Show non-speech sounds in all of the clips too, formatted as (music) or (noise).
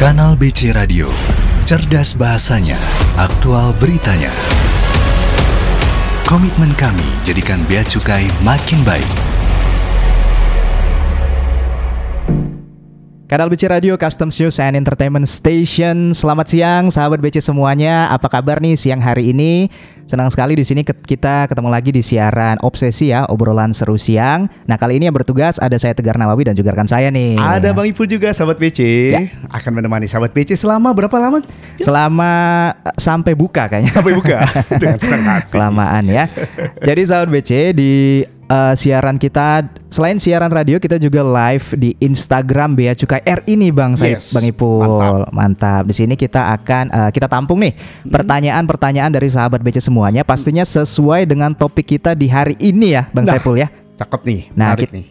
Kanal BC Radio, cerdas bahasanya, aktual beritanya. Komitmen kami jadikan Bea Cukai makin baik. Kanal BC Radio Customs News and Entertainment Station. Selamat siang sahabat BC semuanya. Apa kabar nih siang hari ini? Senang sekali di sini kita ketemu lagi di siaran Obsesi ya, obrolan seru siang. Nah, kali ini yang bertugas ada saya Tegar Nawawi dan juga rekan saya nih. Ada Bang Ipul juga sahabat BC. Ya. Akan menemani sahabat BC selama berapa lama? Selama uh, sampai buka kayaknya. Sampai buka. (laughs) Dengan senang hati. Kelamaan ya. Jadi sahabat BC di uh, siaran kita selain siaran radio kita juga live di Instagram Bea Cukai R ini Bang saya Yes, Bang Ipul. mantap. Mantap. Di sini kita akan uh, kita tampung nih Hmm. pertanyaan-pertanyaan dari sahabat BC semuanya pastinya sesuai dengan topik kita di hari ini ya Bang Nah. Saiful ya. Cakep nih. Nah, menarik kit- nih.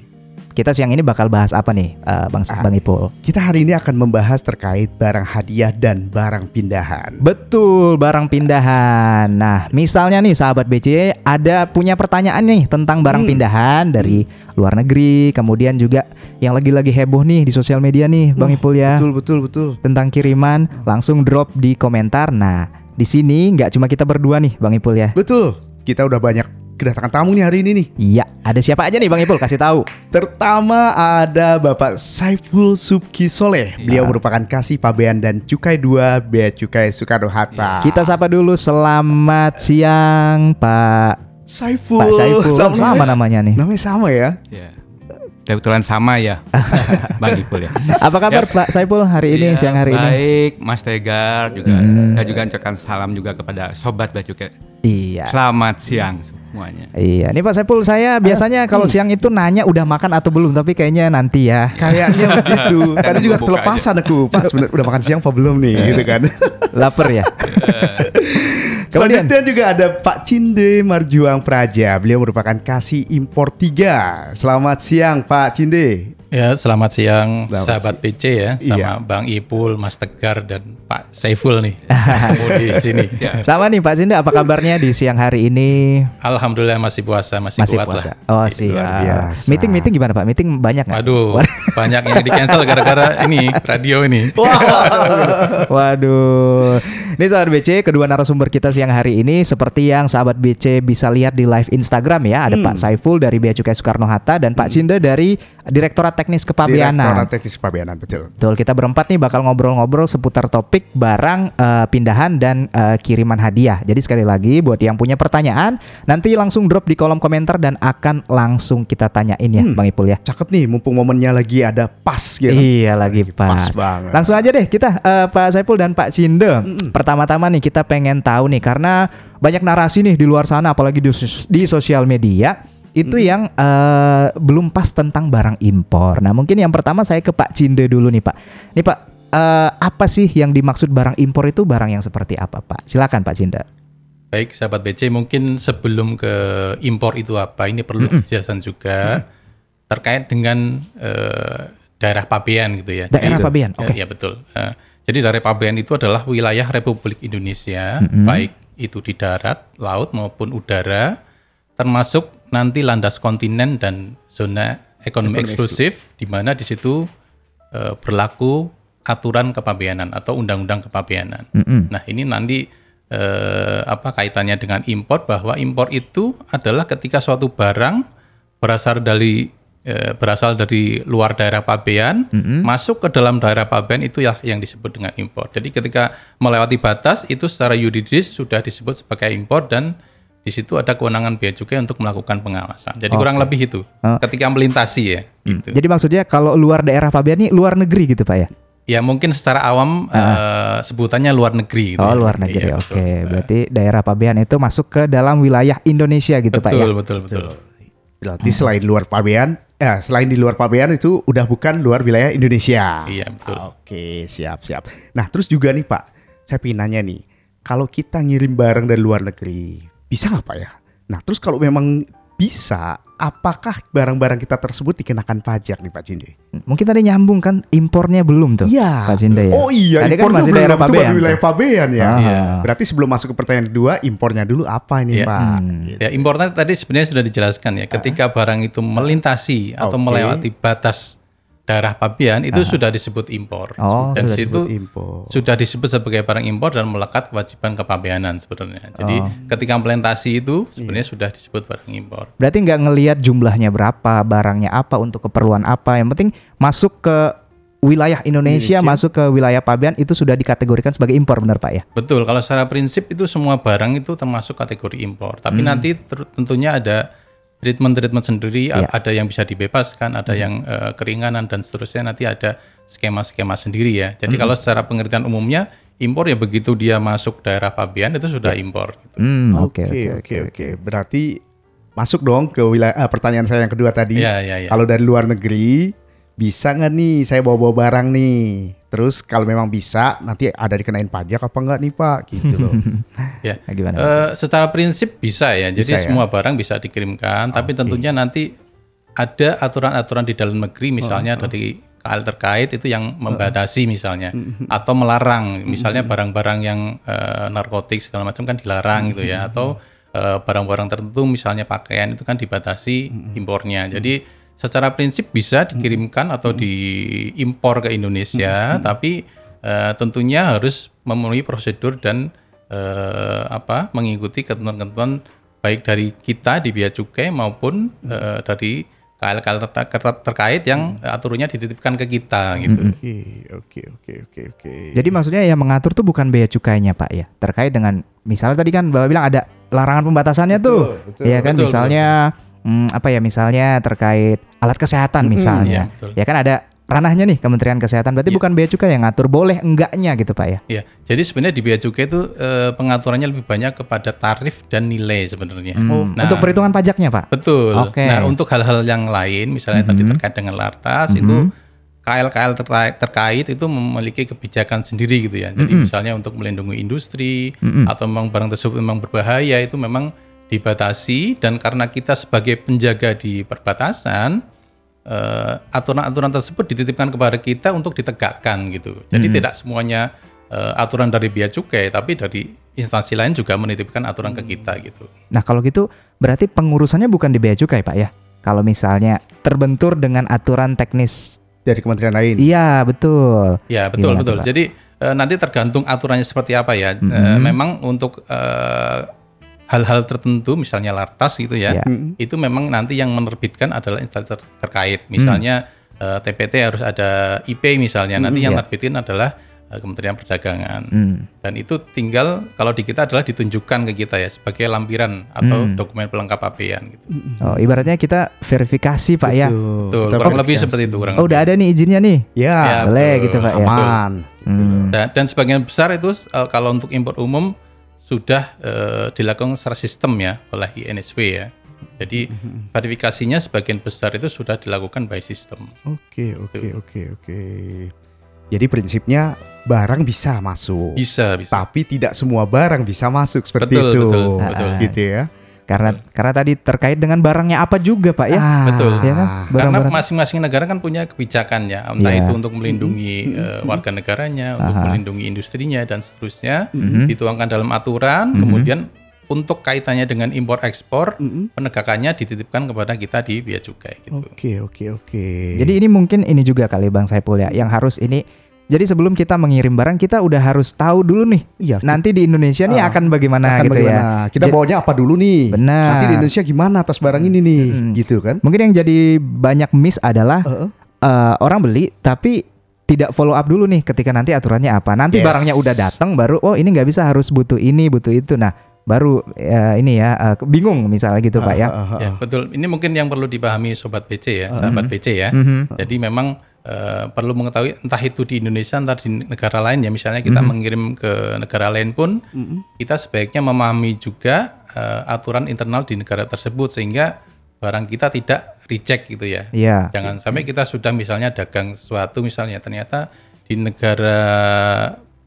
Kita siang ini bakal bahas apa nih uh, Bang Ah. Bang Ipul? Kita hari ini akan membahas terkait barang hadiah dan barang pindahan. Betul, barang pindahan. Nah, misalnya nih sahabat BC ada punya pertanyaan nih tentang barang Hmm. pindahan dari luar negeri, kemudian juga yang lagi-lagi heboh nih di sosial media nih, Bang Ipul ya. Betul betul betul. Tentang kiriman, langsung drop di komentar. Nah, di sini nggak cuma kita berdua nih, Bang Ipul ya. Betul. Kita udah banyak kedatangan tamu nih hari ini nih. Iya, ada siapa aja nih Bang Ipul? Kasih tahu. Pertama ada Bapak Saiful Subki Soleh. Beliau merupakan kasih pabean dan cukai dua Bea Cukai Soekarno Hatta. Kita sapa dulu. Selamat siang, Pak Saiful. Pak Saiful. Sama, Sama namanya nih. Namanya sama ya. Ya. Kebetulan sama ya, (laughs) Bang Ipul ya. Apa kabar Pak Saiful hari ini Iya, siang hari ini? Baik, Mas Tegar juga. Hmm. Saya juga ucapkan salam juga kepada sobat Bacuke. Iya. Selamat siang semuanya. Iya, nih Pak Saiful saya biasanya kalau siang itu nanya udah makan atau belum, tapi kayaknya nanti ya. Kayaknya (laughs) begitu. Tadi juga kelepasan aku. Pas bener, udah makan siang apa belum nih gitu kan. Laper ya. (laughs) Kemudian Selanjutnya juga ada Pak Cinde Marjuang Praja. Beliau merupakan kasih impor tiga. Selamat siang Pak Cinde. Ya, selamat siang Selamat sahabat PC ya, sama Iya. Bang Ipul, Mas Tegar dan Pak Saiful nih. (laughs) Di sini. Ya. sama nih Pak Sinda, apa kabarnya di siang hari ini? Alhamdulillah masih puasa, masih, Masih kuat puasa. lah. Oh, siap. Meeting meeting gimana Pak? Meeting banyak nggak? Waduh, (laughs) banyak yang di cancel gara-gara ini radio ini. (laughs) Waduh. Ini sahabat BC, kedua narasumber kita siang hari ini. Seperti yang sahabat BC bisa lihat di live Instagram ya. Ada Pak Saiful dari Bea Cukai Soekarno Hatta dan Pak Sinda dari Direktorat Teknis Kepabeanan. Direktorat Teknis Pabeanan betul. Betul, kita berempat nih bakal ngobrol-ngobrol seputar topik barang eh, pindahan dan eh, kiriman hadiah. Jadi sekali lagi buat yang punya pertanyaan, nanti langsung drop di kolom komentar dan akan langsung kita tanyain ya, Hmm. Bang Ipul ya. Cakep nih, mumpung momennya lagi ada pas gitu. Iya lagi Pas pas. banget. Langsung aja deh kita eh, Pak Saiful dan Pak Cinde. Pertama-tama nih kita pengen tahu nih karena banyak narasi nih di luar sana apalagi di, di sosial media itu yang eh, belum pas tentang barang impor. Nah, mungkin yang pertama saya ke Pak Cinde dulu nih, Pak. Nih, Pak, eh, apa sih yang dimaksud barang impor itu barang yang seperti apa, Pak? Silakan Pak Cinde. Baik, sahabat BC, mungkin sebelum ke impor itu apa, ini perlu dijelasan juga terkait dengan eh, daerah pabean gitu ya. Daerah Jadi- pabean, Ya, oke. ya, betul. Eh, jadi daerah pabean itu adalah wilayah Republik Indonesia, baik itu di darat, laut maupun udara, termasuk nanti landas kontinen dan zona ekonomi eksklusif, di mana di situ eh, berlaku aturan kepabeanan atau undang-undang kepabeanan. Nah ini nanti eh, apa kaitannya dengan impor bahwa impor itu adalah ketika suatu barang berasal dari eh, berasal dari luar daerah pabean masuk ke dalam daerah pabean itu ya yang disebut dengan impor. Jadi ketika melewati batas itu secara yuridis sudah disebut sebagai impor dan di situ ada kewenangan bea cukai untuk melakukan pengawasan. Jadi kurang lebih itu Oh. ketika melintasi ya. Gitu. Jadi maksudnya kalau luar daerah pabean ini luar negeri gitu, Pak ya? Ya mungkin secara awam eh, sebutannya luar negeri. gitu Oh ya. luar negeri, Iya, oke. betul. Berarti daerah pabean itu masuk ke dalam wilayah Indonesia gitu pak ya? betul, betul, betul, Berarti selain luar pabean, eh, selain di luar pabean itu udah bukan luar wilayah Indonesia. Iya, betul. Oke, siap siap. Nah, terus juga nih Pak, saya pengen nanya nih, kalau kita ngirim barang dari luar negeri, bisa nggak Pak ya? Nah, terus kalau memang bisa, apakah barang-barang kita tersebut dikenakan pajak nih Pak Cinde? Mungkin tadi nyambung kan impornya belum tuh. Iya. Pak Cinda ya. Oh iya, Tadi kan impornya masih belum, daerah itu baru pabean. wilayah pabean ya. Ah. Iya. Berarti sebelum masuk ke pertanyaan kedua, impornya dulu apa ini Iya. Pak? Hmm. Gitu. Ya impornya tadi sebenarnya sudah dijelaskan ya. Ketika barang itu melintasi atau Oke. melewati batas daerah pabean itu sudah disebut impor. Oh, dan sudah situ impor. sudah disebut sebagai barang impor dan melekat kewajiban kepabeanan sebenarnya. Jadi Oh. ketika implementasi itu Iya. sebenarnya sudah disebut barang impor. Berarti nggak ngelihat jumlahnya berapa, barangnya apa, untuk keperluan apa. Yang penting masuk ke wilayah Indonesia, Indonesia. masuk ke wilayah pabean itu sudah dikategorikan sebagai impor, benar Pak ya? Betul, kalau secara prinsip itu semua barang itu termasuk kategori impor. Tapi Hmm. nanti tentunya ada treatment-treatment sendiri, a- Iya. ada yang bisa dibebaskan, ada Hmm. yang eh, keringanan dan seterusnya. Nanti ada skema-skema sendiri ya. Jadi Hmm. kalau secara pengertian umumnya impor ya begitu dia masuk daerah pabean itu sudah impor. gitu. Hmm, oke Oke oke oke. Berarti masuk dong ke wilayah ah, pertanyaan saya yang kedua tadi. Iya, iya, iya. Kalau dari luar negeri bisa nggak nih saya bawa-bawa barang nih? Terus kalau memang bisa nanti ada dikenain pajak apa enggak nih Pak? Gitu loh. (laughs) Ya. Nah, gimana? Eh, secara prinsip bisa ya. Jadi Bisa ya? semua barang bisa dikirimkan, tapi tentunya nanti ada aturan-aturan di dalam negeri misalnya dari KL terkait itu yang membatasi misalnya atau melarang misalnya barang-barang yang eh, narkotik segala macam kan dilarang gitu ya atau eh, barang-barang tertentu misalnya pakaian itu kan dibatasi impornya. Jadi secara prinsip bisa dikirimkan atau diimpor ke Indonesia tapi eh, tentunya harus memenuhi prosedur dan eh, apa mengikuti ketentuan-ketentuan baik dari kita di bea cukai maupun eh, dari KL-KL ter- ter- terkait yang eh, aturannya dititipkan ke kita gitu. Oke oke oke oke oke. Jadi maksudnya yang mengatur tuh bukan bea cukainya Pak ya, terkait dengan misalnya tadi kan Bapak bilang ada larangan pembatasannya tuh, betul, Iya kan betul, misalnya hmm, apa ya misalnya terkait alat kesehatan misalnya, iya, betul. ya kan ada ranahnya nih Kementerian Kesehatan, berarti Iya. bukan bea cukai yang ngatur boleh enggaknya gitu Pak ya? Ya, jadi sebenarnya di bea cukai itu eh, pengaturannya lebih banyak kepada tarif dan nilai sebenarnya. Hmm, Nah, Untuk perhitungan pajaknya Pak? Betul. Oke. Nah, untuk hal-hal yang lain, misalnya tadi terkait dengan lartas, itu KL-KL terkait, terkait itu memiliki kebijakan sendiri gitu ya. Jadi misalnya untuk melindungi industri atau memang barang tersebut memang berbahaya itu memang dibatasi dan karena kita sebagai penjaga di perbatasan eh, aturan-aturan tersebut dititipkan kepada kita untuk ditegakkan gitu. Jadi tidak semuanya eh, aturan dari bea cukai, tapi dari instansi lain juga menitipkan aturan ke kita gitu. Nah kalau gitu berarti pengurusannya bukan di bea cukai Pak ya? Kalau misalnya terbentur dengan aturan teknis, dari kementerian lain. iya betul. Ya betul Gimana betul. Pak? Jadi eh, nanti tergantung aturannya seperti apa ya. Eh, memang untuk eh, hal-hal tertentu, misalnya lartas gitu ya, Ya. itu memang nanti yang menerbitkan adalah instansi ter- terkait. Misalnya eh, TPT harus ada IP misalnya. Nanti yang ya. nerbitin adalah eh, Kementerian Perdagangan. Hmm. Dan itu tinggal kalau di kita adalah ditunjukkan ke kita ya sebagai lampiran atau dokumen pelengkap pabean gitu. Oh ibaratnya kita verifikasi Pak ya? Betul. Betul, Kita kurang lebih seperti itu kurang Oh lebih. udah ada nih izinnya nih? Ya, Ya, boleh betul. gitu Pak ya? aman. Hmm. Dan, dan sebagian besar itu eh, kalau untuk impor umum sudah eh, dilakukan secara sistem ya oleh INSW ya. Jadi verifikasinya sebagian besar itu sudah dilakukan by system. Oke oke oke oke. Jadi prinsipnya barang bisa masuk. Bisa, bisa. Tapi tidak semua barang bisa masuk seperti Betul, itu. betul, betul. Gitu ya. Karena karena tadi terkait dengan barangnya apa juga Pak ya? Ah, Betul. Ya kan? Karena Barang-barang. masing-masing negara kan punya kebijakannya, entah Iya. itu untuk melindungi eh, warga negaranya, untuk Aha. melindungi industrinya dan seterusnya, Mhm. dituangkan dalam aturan. Kemudian untuk kaitannya dengan impor ekspor, penegakannya dititipkan kepada kita di bea cukai gitu. Oke oke oke. Jadi ini mungkin ini juga kali Bang Saipul ya, yang harus ini. Jadi sebelum kita mengirim barang kita udah harus tahu dulu nih. Iya, Nanti di Indonesia nih Ah, akan bagaimana akan gitu bagaimana? ya. Kita Jadi- bawanya apa dulu nih? Benar. Nanti di Indonesia gimana atas barang ini nih? Mm. Gitu kan? Mungkin yang jadi banyak miss adalah Heeh. eh, orang beli tapi tidak follow up dulu nih ketika nanti aturannya apa. Nanti Yes. barangnya udah datang baru oh ini nggak bisa harus butuh ini butuh itu. Nah baru eh, ini ya eh, bingung misalnya gitu pak ya. Ah, ah, ah. Ya, betul. Ini mungkin yang perlu dipahami sobat BC ya, sahabat BC ya. Mhm. Jadi memang eh, perlu mengetahui entah itu di Indonesia, entah di negara lain ya. Misalnya kita mengirim ke negara lain pun, kita sebaiknya memahami juga eh, aturan internal di negara tersebut sehingga barang kita tidak reject gitu ya. Iya. Jangan sampai kita sudah misalnya dagang sesuatu misalnya ternyata di negara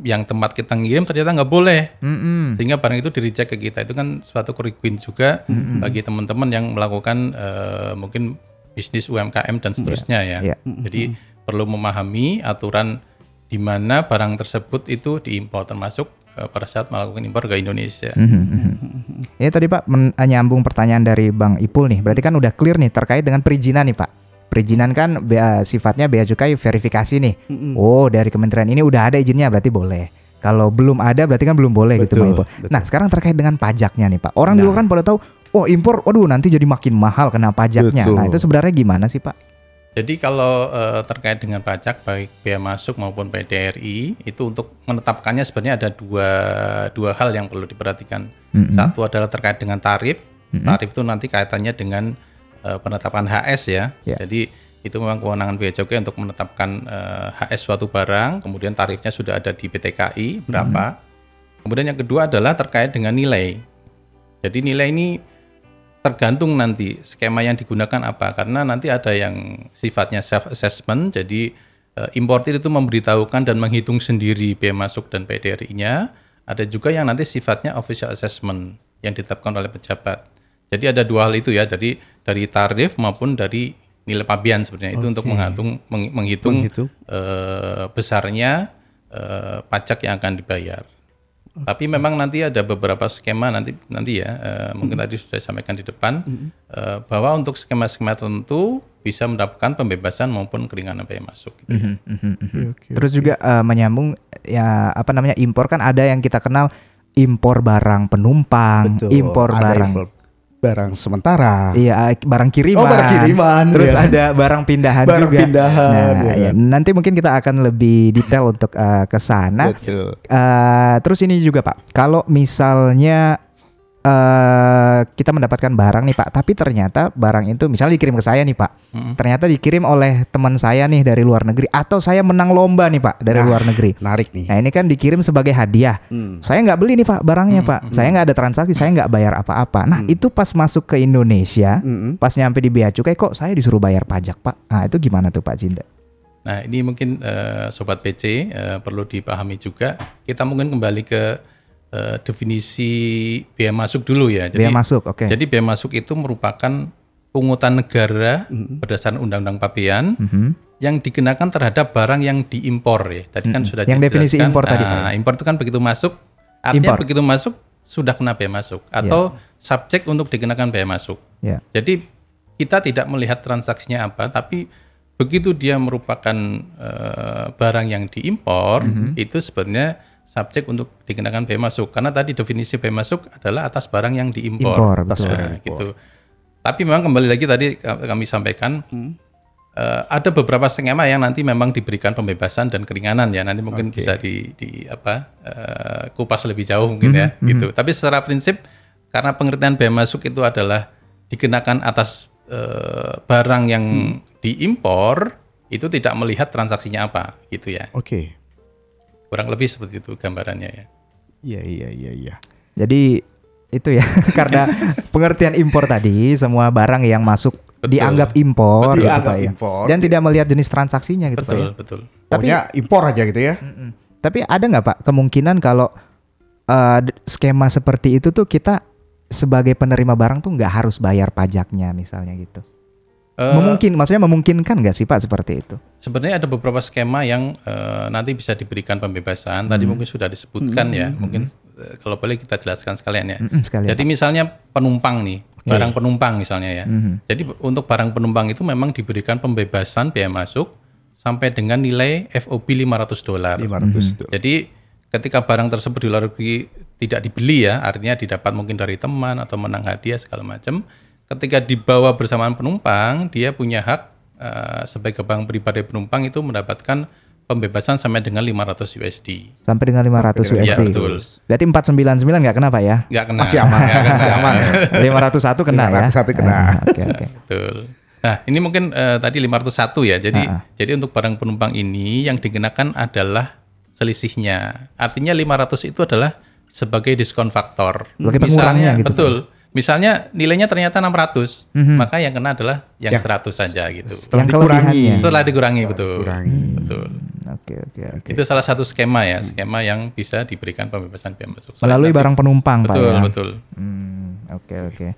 yang tempat kita ngirim ternyata nggak boleh Mm-mm. sehingga barang itu di reject ke kita itu kan suatu kerugian juga bagi teman-teman yang melakukan eh, mungkin bisnis UMKM dan seterusnya ya. Iya. Jadi perlu memahami aturan di mana barang tersebut itu diimpor termasuk eh, pada saat melakukan impor ke Indonesia. Mhm, mhm. Ini tadi Pak men- nyambung pertanyaan dari Bang Ipul nih. Berarti kan udah clear nih terkait dengan perizinan nih Pak. perizinan kan bea, sifatnya bea cukai verifikasi nih. Oh, dari kementerian ini udah ada izinnya berarti boleh. Kalau belum ada berarti kan belum boleh gitu Betul, Bang Ipo. betul. Nah, sekarang terkait dengan pajaknya nih, Pak. Orang di Nah. luar kan pada tahu, oh impor, waduh nanti jadi makin mahal kena pajaknya. Betul. Nah, itu sebenarnya gimana sih, Pak? Jadi kalau eh, terkait dengan pajak baik bea masuk maupun PDRI itu untuk menetapkannya sebenarnya ada dua dua hal yang perlu diperhatikan. Mm-mm. Satu adalah terkait dengan tarif. Tarif itu nanti kaitannya dengan eh, penetapan HS ya. Ya. Jadi itu memang kewenangan bea cukai untuk menetapkan eh, HS suatu barang, kemudian tarifnya sudah ada di PTKI berapa. Kemudian yang kedua adalah terkait dengan nilai. Jadi nilai ini tergantung nanti skema yang digunakan apa. Karena nanti ada yang sifatnya self assessment jadi eh, importir itu memberitahukan dan menghitung sendiri biaya masuk dan PDRI-nya ada juga yang nanti sifatnya official assessment yang ditetapkan oleh pejabat. Jadi ada dua hal itu ya dari dari tarif maupun dari nilai pabean sebenarnya. Itu untuk menghitung meng- menghitung Menghitung. eh, besarnya eh, pajak yang akan dibayar tapi memang nanti ada beberapa skema nanti nanti ya eh, mungkin tadi sudah disampaikan di depan eh, bahwa untuk skema-skema tertentu bisa mendapatkan pembebasan maupun keringanan biaya masuk. gitu ya. Terus juga eh, menyambung ya apa namanya impor kan ada yang kita kenal impor barang penumpang, Betul. impor Ada barang impor barang sementara. Iya, eh, barang kiriman. Oh, barang kiriman, Terus ya. ada barang pindahan Barang juga. pindahan, Nah, ya nanti mungkin kita akan lebih detail untuk eh, ke sana. Betul. Eh, terus ini juga Pak, kalau misalnya eh kita mendapatkan barang nih Pak, tapi ternyata barang itu misalnya dikirim ke saya nih Pak, Mm-mm. ternyata dikirim oleh teman saya nih dari luar negeri, atau saya menang lomba nih Pak dari Nah. luar negeri. Menarik nih. Nah ini kan dikirim sebagai hadiah. Hmm. Saya nggak beli nih Pak barangnya Pak, saya nggak ada transaksi, saya nggak bayar apa-apa. Nah itu pas masuk ke Indonesia, Mm-mm. pas nyampe di bea cukai kok saya disuruh bayar pajak Pak. Nah itu gimana tuh Pak Cinda? Nah ini mungkin eh, sobat PC eh, perlu dipahami juga. Kita mungkin kembali ke eh, definisi biaya masuk dulu ya. Jadi, Bea masuk, oke. Jadi biaya masuk itu merupakan pungutan negara berdasarkan Undang-Undang Pabean Mhm. yang dikenakan terhadap barang yang diimpor ya. Tadi kan sudah Yang definisi impor tadi, Nah, impor itu kan begitu masuk, artinya Impor. begitu masuk sudah kena biaya masuk atau subjek untuk dikenakan biaya masuk. Ya. Jadi kita tidak melihat transaksinya apa, tapi begitu dia merupakan eh, barang yang diimpor, Mhm. itu sebenarnya subjek untuk dikenakan biaya masuk. Karena tadi definisi biaya masuk adalah atas barang yang diimpor. Impor, Nah, betul. gitu. Tapi memang kembali lagi tadi kami sampaikan eh, ada beberapa skema yang nanti memang diberikan pembebasan dan keringanan ya. Nanti mungkin bisa di, di apa eh, kupas lebih jauh mungkin ya gitu. Tapi secara prinsip karena pengertian biaya masuk itu adalah dikenakan atas eh, barang yang diimpor itu tidak melihat transaksinya apa gitu ya. Oke. Kurang lebih seperti itu gambarannya ya. Iya iya iya iya. Jadi itu ya (laughs) karena pengertian impor tadi semua barang yang masuk Betul. dianggap impor, Betul. gitu, Dianggap Pak, ya. impor. dan tidak melihat jenis transaksinya gitu Pak. Betul, ya. betul. Tapi- Pokoknya impor aja gitu ya. Mm-mm. Tapi ada nggak Pak kemungkinan kalau eh, d- skema seperti itu tuh kita sebagai penerima barang tuh nggak harus bayar pajaknya misalnya gitu. Eh, Memungkin, maksudnya memungkinkan nggak sih Pak seperti itu? Sebenarnya ada beberapa skema yang eh, nanti bisa diberikan pembebasan. Tadi mungkin sudah disebutkan ya. Mungkin eh, kalau boleh kita jelaskan sekalian ya. Mm-mm, sekalian. Jadi misalnya penumpang nih, barang penumpang misalnya ya. Mhm. Jadi untuk barang penumpang itu memang diberikan pembebasan biaya masuk sampai dengan nilai FOB 500 dolar. 500 itu. Jadi ketika barang tersebut di luar negeri tidak dibeli ya, artinya didapat mungkin dari teman atau menang hadiah segala macam. Ketika dibawa bersamaan penumpang, dia punya hak eh, sebagai bank pribadi penumpang itu mendapatkan pembebasan sampai dengan 500 USD. Sampai dengan 500 USD. Iya, betul. Berarti 499 nggak kena Pak ya? Nggak kena. Masih aman. Nggak kena. Masih (laughs) aman. 501 kena ya. 501 kena. Ah, Oke oke. Betul. Nah, ini mungkin eh, tadi 501 ya. Jadi Ah, ah. jadi untuk barang penumpang ini yang dikenakan adalah selisihnya. Artinya 500 itu adalah sebagai diskon faktor. Sebagai pengurangnya gitu. Betul. Misalnya nilainya ternyata 600, Mhm. maka yang kena adalah yang Yang 100 saja gitu. Setelah Yang dikurangi. Setelah dikurangi betul. Dikurangi. Betul. Oke oke oke. Itu salah satu skema ya, skema yang bisa diberikan pembebasan biaya masuk. Melalui barang penumpang Pak Betul, ya. betul. Hmm, oke oke.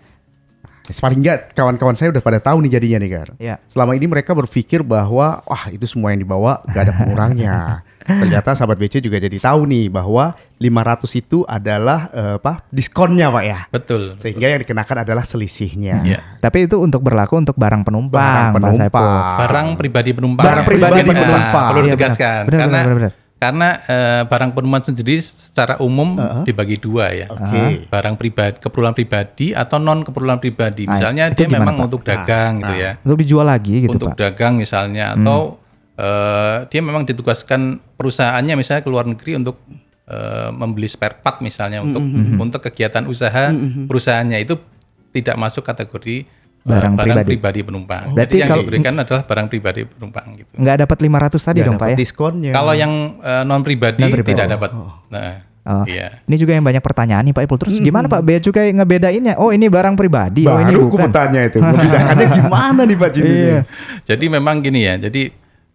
paling nggak kawan-kawan saya udah pada tahu nih jadinya nih Gar. Iya. Selama ini mereka berpikir bahwa wah itu semua yang dibawa gak ada pengurangnya. (laughs) Ternyata sahabat BC juga jadi tahu nih bahwa 500 itu adalah eh, apa diskonnya Pak ya. Betul. Sehingga yang dikenakan adalah selisihnya. Ya. Tapi itu untuk berlaku untuk barang penumpang, Barang penumpang. Barang pribadi penumpang. Barang pribadi eh, penumpang. perlu Iya, benar. ditegaskan Benar, karena benar, benar. karena eh, barang penumpang sendiri secara umum dibagi dua ya. Oke. Barang pribadi, keperluan pribadi atau non keperluan pribadi. Ah, Misalnya itu dia gimana, memang Pak? untuk dagang gitu ya. Untuk dijual lagi gitu, untuk Pak. Hmm. dagang misalnya atau eh, dia memang ditugaskan perusahaannya misalnya ke luar negeri untuk eh, membeli spare part misalnya untuk Hmm, untuk kegiatan usaha perusahaannya itu tidak masuk kategori eh, Barang pribadi. pribadi penumpang. Berarti Jadi yang kalau- diberikan adalah barang pribadi penumpang gitu. Nggak dapat 500 tadi Nggak dong, Pak ya? diskonnya. Kalau yang non pribadi tidak dapat. Nah, Oh. iya. Ini juga yang banyak pertanyaan nih Pak Ipul. Terus gimana Pak Bea Cukai ngebedainnya? Oh ini barang pribadi, oh ini Baru aku bukan. mau tanya itu. Membedakannya (laughs) gimana nih Pak Jin? Iya. Jadi memang gini ya. Jadi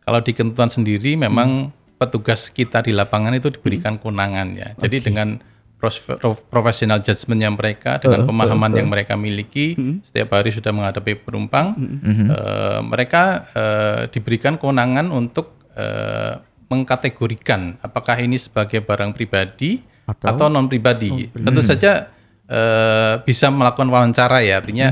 kalau di ketentuan sendiri memang petugas kita di lapangan itu diberikan kewenangan ya. Jadi dengan pros- pro- professional judgment yang mereka dengan pemahaman yang mereka miliki setiap hari sudah menghadapi penumpang, eh, mereka eh, diberikan kewenangan untuk eh, mengkategorikan apakah ini sebagai barang pribadi atau, non pribadi. Tentu saja eh, bisa melakukan wawancara ya, artinya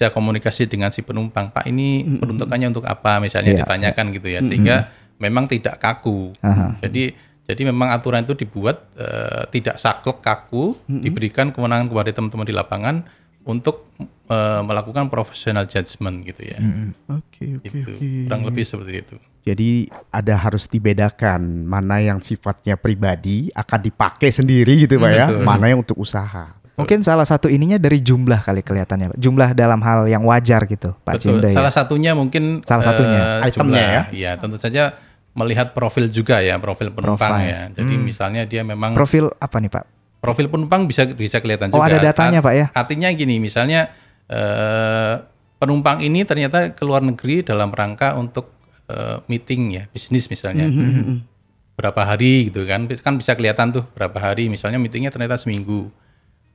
bisa komunikasi dengan si penumpang. Pak ini peruntukannya untuk apa misalnya Iya. ditanyakan gitu ya, sehingga memang tidak kaku. Aha. Jadi jadi memang aturan itu dibuat eh, tidak saklek kaku, diberikan kewenangan kepada teman-teman di lapangan untuk eh, melakukan professional judgment gitu ya. Oke, oke, Gitu. oke. Kurang lebih seperti itu. Jadi ada harus dibedakan mana yang sifatnya pribadi akan dipakai sendiri gitu Pak ya, betul. mana yang untuk usaha. Mungkin salah satu ininya dari jumlah kali kelihatannya. Jumlah dalam hal yang wajar gitu Pak Betul. Cindo ya. Salah satunya mungkin Salah satunya. eh, Itemnya jumlah. ya? Iya, tentu saja melihat profil juga ya, profil penumpang Profil. ya. Jadi misalnya dia memang Profil apa nih Pak? profil penumpang bisa bisa kelihatan Oh, juga. ada datanya, Art- Pak, ya? Artinya gini, misalnya eh, penumpang ini ternyata ke luar negeri dalam rangka untuk eh, meeting ya, bisnis misalnya. Hmm, Berapa hari gitu kan? Kan bisa kelihatan tuh berapa hari. Misalnya meetingnya ternyata seminggu.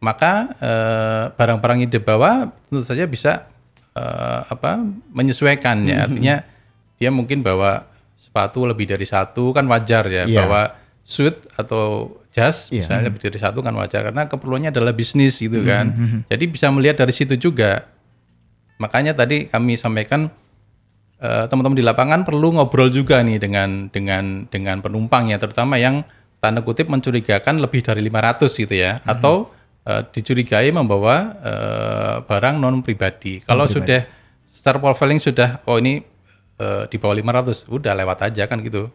Maka eh, barang-barang yang dibawa tentu saja bisa eh, apa menyesuaikan ya. Artinya dia mungkin bawa sepatu lebih dari satu kan wajar ya. Iya. Bawa suit atau jas Iya. misalnya lebih dari satu kan wajar karena keperluannya adalah bisnis gitu kan. Jadi bisa melihat dari situ juga. Makanya tadi kami sampaikan eh, teman-teman di lapangan perlu ngobrol juga nih dengan dengan dengan penumpang ya terutama yang tanda kutip mencurigakan lebih dari 500 gitu ya atau eh, dicurigai membawa eh, barang non pribadi. Kalau sudah secara profiling sudah oh ini eh, di bawah 500 udah lewat aja kan gitu.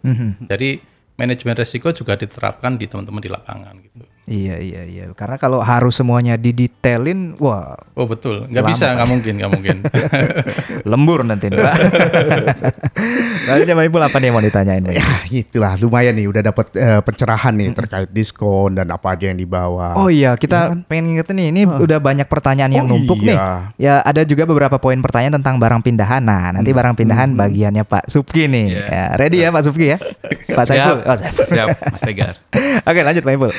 Jadi manajemen resiko juga diterapkan di teman-teman di lapangan gitu. Iya iya iya. Karena kalau harus semuanya didetailin, wah Oh betul, nggak Lama, bisa, nggak mungkin, nggak mungkin. (laughs) lembur nanti Pak. Lalu Pak Ipul apa nih yang mau ditanyain? Ya itulah lumayan nih udah dapat eh, pencerahan nih terkait diskon dan apa aja yang dibawa. Oh iya, kita pengen ngingetin nih, ini udah banyak pertanyaan yang Oh numpuk iya. nih. Ya ada juga beberapa poin pertanyaan tentang barang pindahan. Nah, nanti barang pindahan bagiannya Pak Supki nih. Iya. Ya, ready ya Pak Supki ya? Pak Saiful. Oh, Saiful. Siap, Mas Tegar. (laughs) Oke, lanjut Pak Ipul.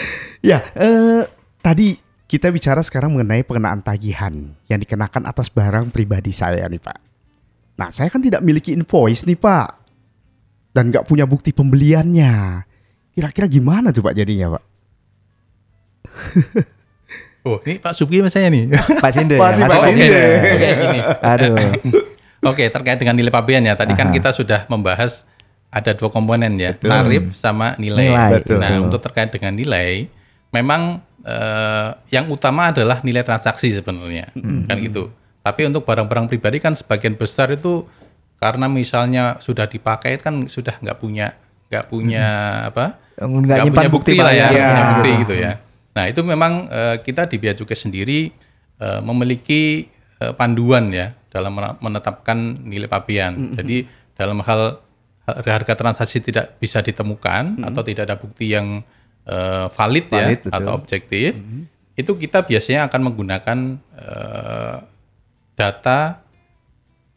Ya, eh, tadi kita bicara sekarang mengenai pengenaan tagihan yang dikenakan atas barang pribadi saya nih Pak. Nah, saya kan tidak memiliki invoice nih Pak. Dan nggak punya bukti pembeliannya. Kira-kira gimana tuh Pak jadinya Pak? (laughs) oh, ini Pak Subki saya nih. Pak Sinde. (laughs) ya, Masih Mas Pak Sinde. Oke, gini. (laughs) Aduh. Oke, terkait dengan nilai pabean ya. Tadi kan kita sudah membahas ada dua komponen ya, tarif sama nilai. Nilai, Betul. Nah, untuk terkait dengan nilai, memang eh, yang utama adalah nilai transaksi sebenarnya, kan gitu. Tapi untuk barang-barang pribadi kan sebagian besar itu karena misalnya sudah dipakai kan sudah nggak punya nggak punya apa? Nggak punya bukti, bukti, lah ya, ya. punya Ya. bukti gitu ya. Nah itu memang eh, kita di Bea Cukai sendiri eh, memiliki eh, panduan ya dalam menetapkan nilai pabean. Jadi dalam hal hal- harga transaksi tidak bisa ditemukan atau tidak ada bukti yang eh, valid, Valid, ya betul. atau objektif, itu kita biasanya akan menggunakan eh, data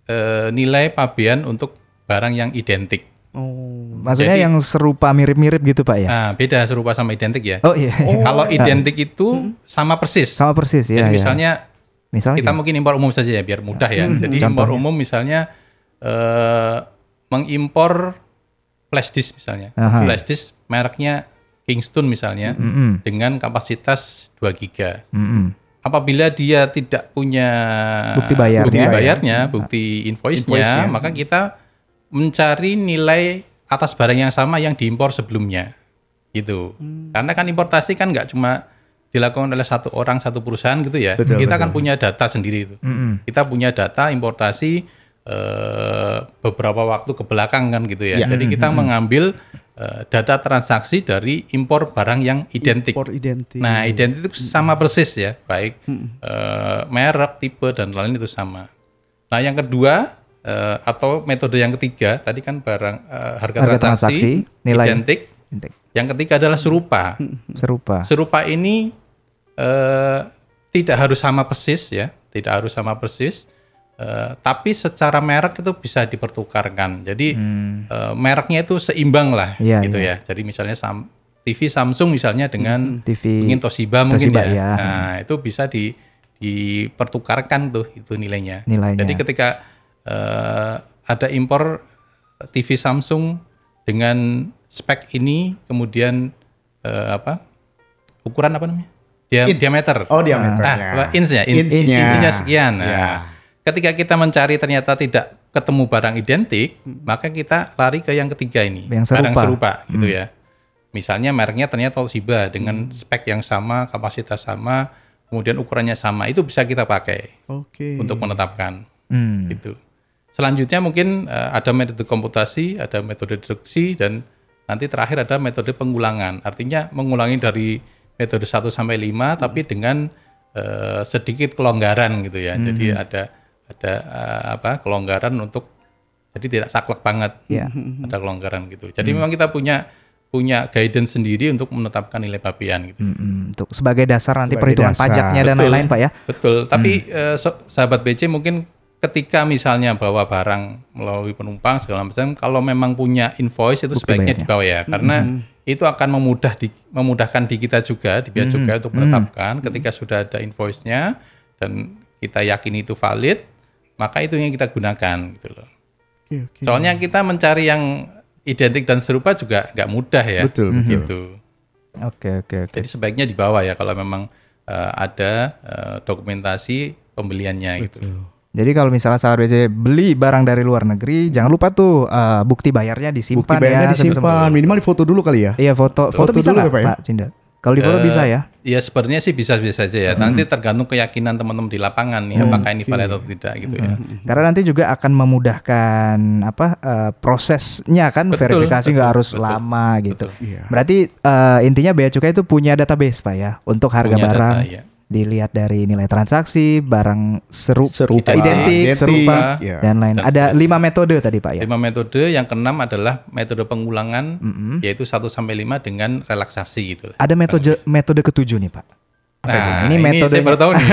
eh, nilai pabean untuk barang yang identik. Maksudnya Jadi- yang serupa mirip-mirip gitu Pak ya? Nah, beda serupa sama identik ya. Oh iya. (laughs) Kalau identik itu sama persis. Sama persis ya. Jadi ya. misalnya Misalnya kita gimana? mungkin impor umum saja ya biar mudah ya. Jadi impor Contohnya? umum misalnya eh, mengimpor flash disk misalnya. Aha. Flash disk mereknya Kingston misalnya Mm-mm. dengan kapasitas 2 giga. Mm-mm. Apabila dia tidak punya Bukti bayarnya. bukti, bayarnya, bukti invoice-nya, Invoice-nya. maka kita mencari nilai atas barang yang sama yang diimpor sebelumnya. Gitu. Karena kan importasi kan nggak cuma dilakukan oleh satu orang satu perusahaan gitu ya. Betul, kita betul. kan punya data sendiri itu. Kita punya data importasi eh, beberapa waktu ke belakang kan gitu ya. Ya. Jadi kita mengambil eh, data transaksi dari impor barang yang identik. Impor identik. Nah, identik itu sama persis ya, baik eh, merek, tipe dan lain itu sama. Nah, yang kedua eh, atau metode yang ketiga tadi kan barang eh, harga, Harga transaksi, transaksi, nilai- identik. Identik. Yang ketiga adalah serupa. Serupa. Serupa ini eh, tidak harus sama persis ya, tidak harus sama persis. Eh, tapi secara merek itu bisa dipertukarkan. Jadi eh, mereknya itu seimbang lah, Hmm. Iya, gitu iya. ya. Jadi misalnya Sam- TV Samsung misalnya dengan TV mungkin Toshiba mungkin Toshiba, ya. ya. Nah, itu bisa di dipertukarkan tuh itu nilainya. Nilainya. Jadi ketika eh, ada impor TV Samsung dengan spek ini kemudian eh, apa? Ukuran apa namanya? Dia, In- diameter. Oh, diameternya. Ah, apa, inch-nya, inch, Inch-nya. inch-nya sekian. Nah, Ya. Ketika kita mencari ternyata tidak ketemu barang identik, maka kita lari ke yang ketiga ini, Yang barang serupa. serupa gitu ya. Misalnya mereknya ternyata Toshiba dengan spek yang sama, kapasitas sama, kemudian ukurannya sama, itu bisa kita pakai Oke. untuk menetapkan Hmm. gitu. Selanjutnya mungkin eh, ada metode komputasi, ada metode deduksi dan nanti terakhir ada metode pengulangan. Artinya mengulangi dari metode 1 sampai 5 tapi dengan eh, sedikit kelonggaran gitu ya. Jadi ada ada eh, apa? kelonggaran untuk jadi tidak saklek banget. Iya. Ada kelonggaran gitu. Jadi memang kita punya punya guidance sendiri untuk menetapkan nilai pabean gitu. Mm-mm. Untuk sebagai dasar nanti Sebagai perhitungan dasar. pajaknya dan Betul. lain-lain Pak ya. Betul, tapi eh, so- sahabat BC mungkin ketika misalnya bawa barang melalui penumpang segala macam, kalau memang punya invoice itu Bukti sebaiknya bayarnya. dibawa ya, karena itu akan memudah di, memudahkan di kita juga, di bea cukai untuk menetapkan ketika sudah ada invoice-nya dan kita yakin itu valid, maka itu yang kita gunakan gitu loh. Oke, oke. Soalnya kita mencari yang identik dan serupa juga nggak mudah ya. Betul, betul. Gitu. Oke oke oke. Jadi sebaiknya dibawa ya kalau memang eh, ada eh, dokumentasi pembeliannya gitu. Jadi kalau misalnya sahabat BC beli barang dari luar negeri, jangan lupa tuh eh, bukti bayarnya Bukti disimpan bayarnya ya. disimpan, minimal di foto dulu kali ya. Iya foto foto, Foto bisa dulu ya, Pak, ya? Pak Cinda? Kalau di foto Eh, bisa ya. Ya sebenarnya sih bisa-bisa saja ya. Nanti tergantung keyakinan teman-teman di lapangan nih apakah ini valid atau tidak gitu ya. Karena nanti juga akan memudahkan apa eh, prosesnya kan Betul, verifikasi nggak betul, harus betul, lama gitu. Iya. Berarti eh, intinya bea cukai itu punya database Pak ya untuk harga Punya data, barang. Dilihat dari nilai transaksi, barang seru, Serupa. identik, Identik, serupa iya. dan lain. Dan Ada lima metode tadi Pak ya. Lima metode, yang keenam adalah metode pengulangan yaitu 1 sampai 5 dengan relaksasi gitu. Ada metode metode ketujuh nih Pak. Nah, ini? ini, metode saya baru tahu nih.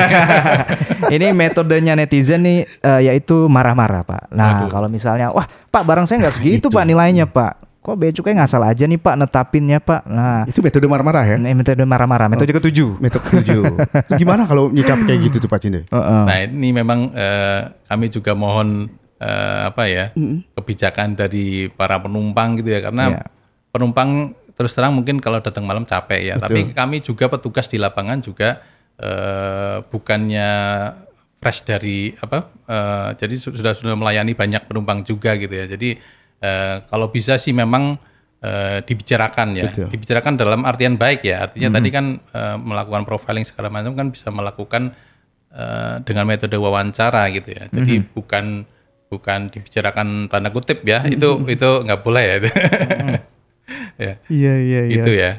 (laughs) ini metodenya netizen nih eh, yaitu marah-marah pak. Nah Waduh. kalau misalnya wah pak barang saya nggak segitu pak nilainya pak. Kok bea cukai nggak salah aja nih pak netapinnya pak. Nah Itu metode marah-marah ya. ini metode marah-marah metode ketujuh. Metode tujuh. Itu gimana kalau nyikap kayak gitu tuh Pak Cinde? Heeh. Nah ini memang eh, kami juga mohon eh, apa ya kebijakan dari para penumpang gitu ya karena Iya. penumpang terus terang mungkin kalau datang malam capek ya tapi kami juga petugas di lapangan juga eh, bukannya fresh dari apa eh, jadi su- sudah sudah melayani banyak penumpang juga gitu ya jadi eh, kalau bisa sih memang eh, dibicarakan ya. Dibicarakan dalam artian baik ya. Artinya tadi kan eh, melakukan profiling segala macam kan bisa melakukan eh, dengan metode wawancara gitu ya. Jadi bukan bukan dibicarakan tanda kutip ya. Itu itu nggak boleh ya. (laughs) Ya. Iya iya iya. itu ya.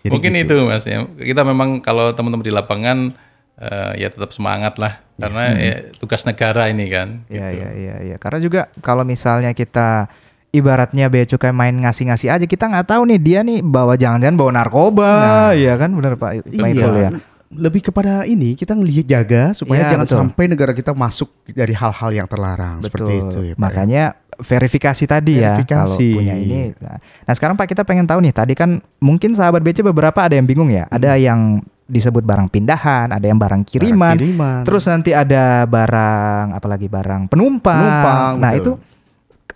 Jadi mungkin gitu. itu mas ya. Kita memang kalau teman-teman di lapangan eh, ya tetap semangat lah karena ya, tugas negara ini kan Iya iya iya iya. Karena juga kalau misalnya kita ibaratnya bea cukai main ngasih-ngasih aja kita nggak tahu nih dia nih bawa jangan-jangan bawa narkoba, iya kan benar Pak Pak Ipul ya. Lebih kepada ini kita ngelihat jaga supaya Iya, jangan betul. sampai negara kita masuk dari hal-hal yang terlarang seperti itu ya. Pak, ya. Makanya verifikasi tadi ya kalau Verifikasi. punya ini. Nah, nah, sekarang Pak kita pengen tahu nih. Tadi kan mungkin sahabat BC beberapa ada yang bingung ya. Ada Hmm. yang disebut barang pindahan, ada yang barang kiriman, Barang kiriman. terus nanti ada barang apalagi barang penumpang. Penumpang, nah betul. itu